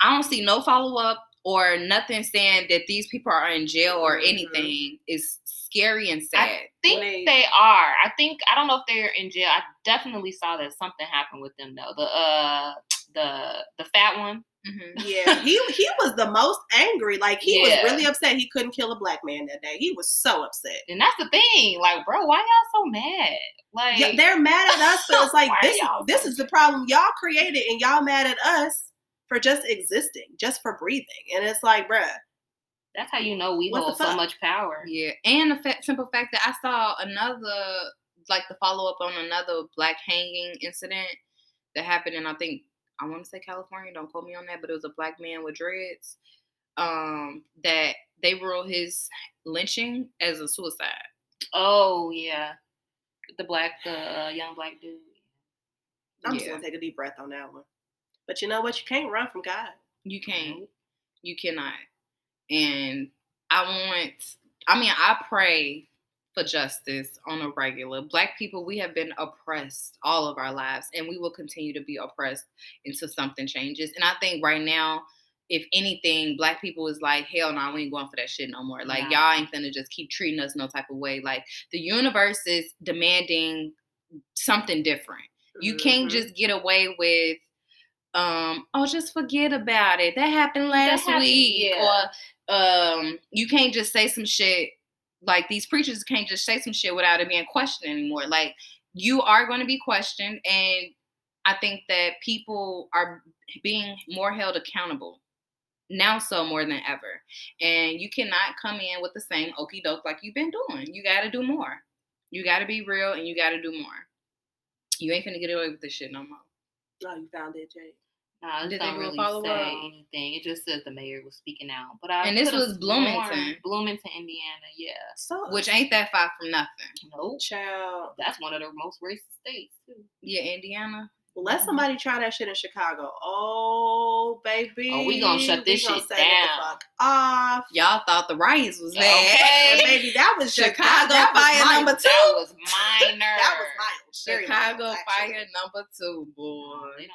I don't see no follow up or nothing saying that these people are in jail or Mhm. anything is scary and sad. I think When they- they are. I think I don't know if they're in jail. I definitely saw that something happened with them though. The uh the the fat one. Mhm. Yeah, he he was the most angry. Like he Yeah. was really upset he couldn't kill a black man that day. He was so upset. And that's the thing. Like, bro, why y'all so mad? Like Yeah, they're mad at us, but it's like this this is the problem y'all created, and y'all mad at us for just existing, just for breathing. And it's like, bruh, that's how you know we What hold so much power. Yeah, and the fa- simple fact that I saw another, like the follow up on another black hanging incident that happened in I think I want to say California. Don't quote me on that, but it was a black man with dreads. Um, that they ruled his lynching as a suicide. Oh yeah. The black the uh, young black dude. I'm just gonna take a deep breath on that one. But you know what? You can't run from God. You can't. You cannot. And I want, I mean, I pray for justice on a regular. Black people, we have been oppressed all of our lives, and we will continue to be oppressed until something changes. And I think right now, if anything, black people is like, hell no, we ain't going for that shit no more. Like, Nah. y'all ain't gonna just keep treating us no type of way. Like, the universe is demanding something different. You can't Mhm. just get away with um oh just forget about it. That happened last happened, week. yeah. Or um you can't just say some shit like these preachers can't just say some shit without it being questioned anymore. Like you are going to be questioned and I think that people are being more held accountable now so more than ever. And you cannot come in with the same okey doke like you've been doing. You got to do more. You got to be real and you got to do more. You ain't gonna get away with this shit no more. Oh, you found it, Jay. No, it Did they don't really follow say up? anything. It just says the mayor was speaking out. But I And this was Bloomington. sworn- Bloomington, Indiana. Yeah. So Which ain't that far from nothing. Nope. child. That's one of the most racist states too. Yeah, Indiana. Let mm-hmm. somebody try that shit in Chicago. Oh, baby. Oh, we gonna shut this We gonna shit set it the down. fuck off. Y'all thought the riots was bad. And baby, that was just Chicago that, that was fire mild. number two. That was minor. That was mild. Chicago mild, fire number two, They boy.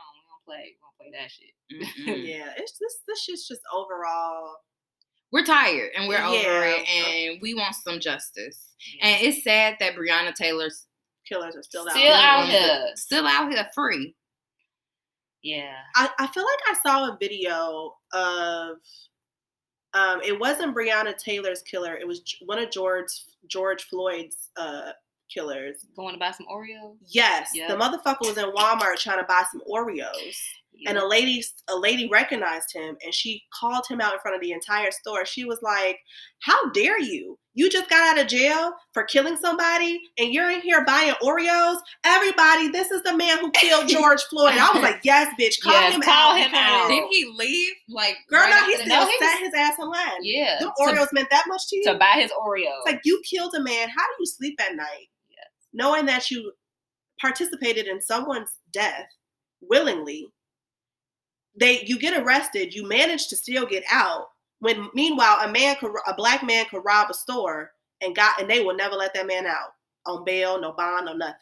Don't. Don't play. We don't play that shit. Yeah, it's this. This shit's just overall. we're tired and we're over it, and we want some justice. Yeah. And it's sad that Breonna Taylor's Killers are still out. Still there. out here. still out here free. yeah. I, I feel like I saw a video of um it wasn't Breonna Taylor's killer, it was one of George George Floyd's uh killers. Going to buy some Oreos. Yes, Yeah. the motherfucker was in Walmart trying to buy some Oreos. and a lady a lady recognized him and she called him out in front of the entire store she was like how dare you you just got out of jail for killing somebody and you're in here buying oreos everybody this is the man who killed george floyd and i was like yes bitch call Yes, him call out him out. Did he leave? Like, girl right no he still No, he sat was- his ass in line yeah, them to, oreos meant that much to you to buy his Oreos. it's like you killed a man how do you sleep at night Yes. Knowing that you participated in someone's death willingly they you get arrested you manage to still get out when meanwhile a man could a black man could rob a store and got and they will never let that man out on bail no bond no nothing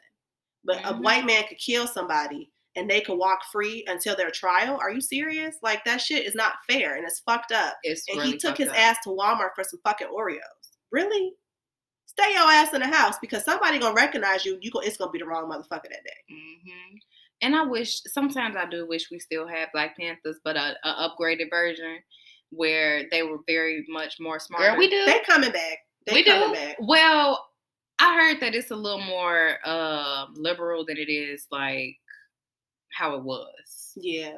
but a Mhm. white man could kill somebody and they could walk free until their trial are you serious like that shit is not fair and it's fucked up It's and really he took his up. ass to Walmart for some fucking Oreos. Really? Stay your ass in the house because somebody gonna recognize you. You go, it's gonna be the wrong motherfucker that day. hmm And I wish sometimes I do wish we still had Black Panthers, but a, a upgraded version where they were very much more smart. Girl, we do. They coming back. They We do. coming back. Well, I heard that it's a little more uh, liberal than it is like how it was. Yeah.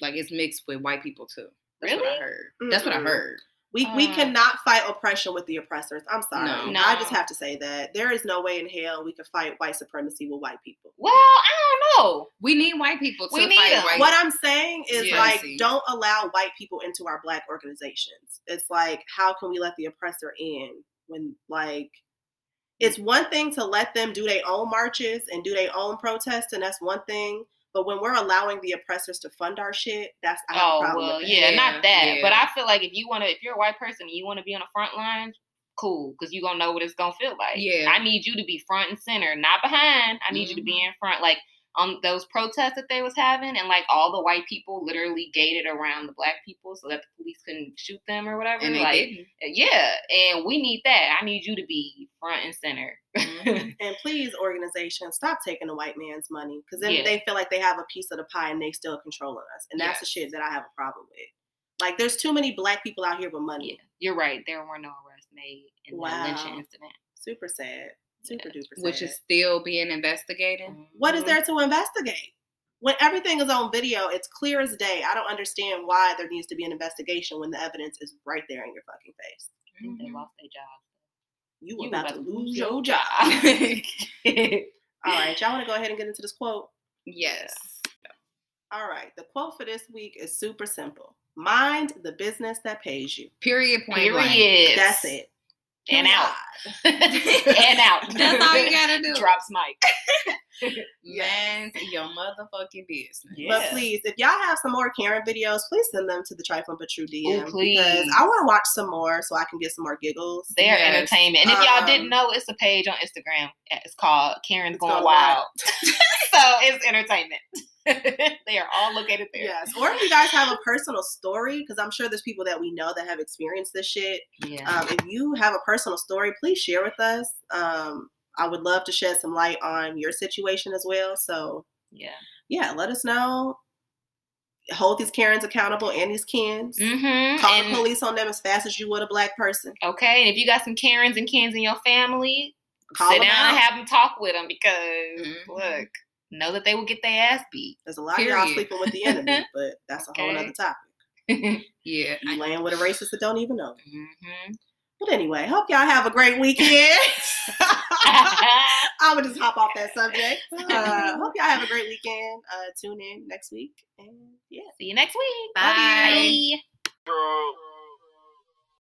Like it's mixed with white people too. That's what I Really? heard. That's what I heard. We we Mm. cannot fight oppression with the oppressors. I'm sorry. No. I just have to say that. There is no way in hell we could fight white supremacy with white people. well, I don't know. We need white people to We need fight them. white. What I'm saying is Yeah. like don't allow white people into our black organizations. It's like how can we let the oppressor in when like it's one thing to let them do their own marches and do their own protests and that's one thing. But when we're allowing the oppressors to fund our shit, that's I have a Oh problem well, with that. yeah, Yeah, not that. yeah. But I feel like if you want to, if you're a white person and you want to be on the front lines, cool, because you gonna know what it's gonna feel like. Yeah. I need you to be front and center, not behind. I need you to be Mm-hmm. in front, like on those protests that they was having, and like all the white people literally gated around the black people so that the police couldn't shoot them or whatever. and they like, didn't. yeah, and we need that. I need you to be front and center. Mhm. And please, organizations, stop taking the white man's money because then Yeah. they feel like they have a piece of the pie and they still controlling us. And that's the shit that I have a problem with. Like, there's too many black people out here with money. yeah, you're right. There were no arrests made in Wow. the lynching incident. Super sad. Super duper sad. Which is still being investigated. what is there mm-hmm. to investigate? When everything is on video, it's clear as day. I don't understand why there needs to be an investigation when the evidence is right there in your fucking face. I think they mm-hmm. lost their job. You, You about, to lose your your job. job. All right, y'all want to go ahead and get into this quote? Yes. All right, the quote for this week is super simple. Mind the business that pays you. Period. Point blank. Period. That's it. And oh, out. And out. That's all you gotta do. Drops mic. Man, your motherfucking business. But please, if y'all have some more Karen videos, please send them to the Trifling but True DM. please. Because I want to watch some more so I can get some more giggles. They're Yes. entertainment. And if y'all didn't Um, know, it's a page on Instagram. It's called Karen's It's Going Going Wild. so it's entertainment. they are all located there. Yes. Or if you guys have a personal story, because I'm sure there's people that we know that have experienced this shit. Yeah. Um, if you have a personal story, please share with us. Um, I would love to shed some light on your situation as well. So, yeah. yeah, let us know. Hold these Karens accountable and these Kens. Mm-hmm. Call And, the police on them as fast as you would a black person. okay. And if you got some Karens and Kens in your family, Call sit down and have them talk with them because, Mhm. look, know that they will get their ass beat. There's a lot of y'all sleeping with the enemy, but that's a whole other topic. Yeah. You laying with a racist that don't even know. hmm But anyway, hope y'all have a great weekend. I would just hop off that subject. Uh, hope y'all have a great weekend. Uh, tune in next week. And yeah. See you next week. Bye. Bye.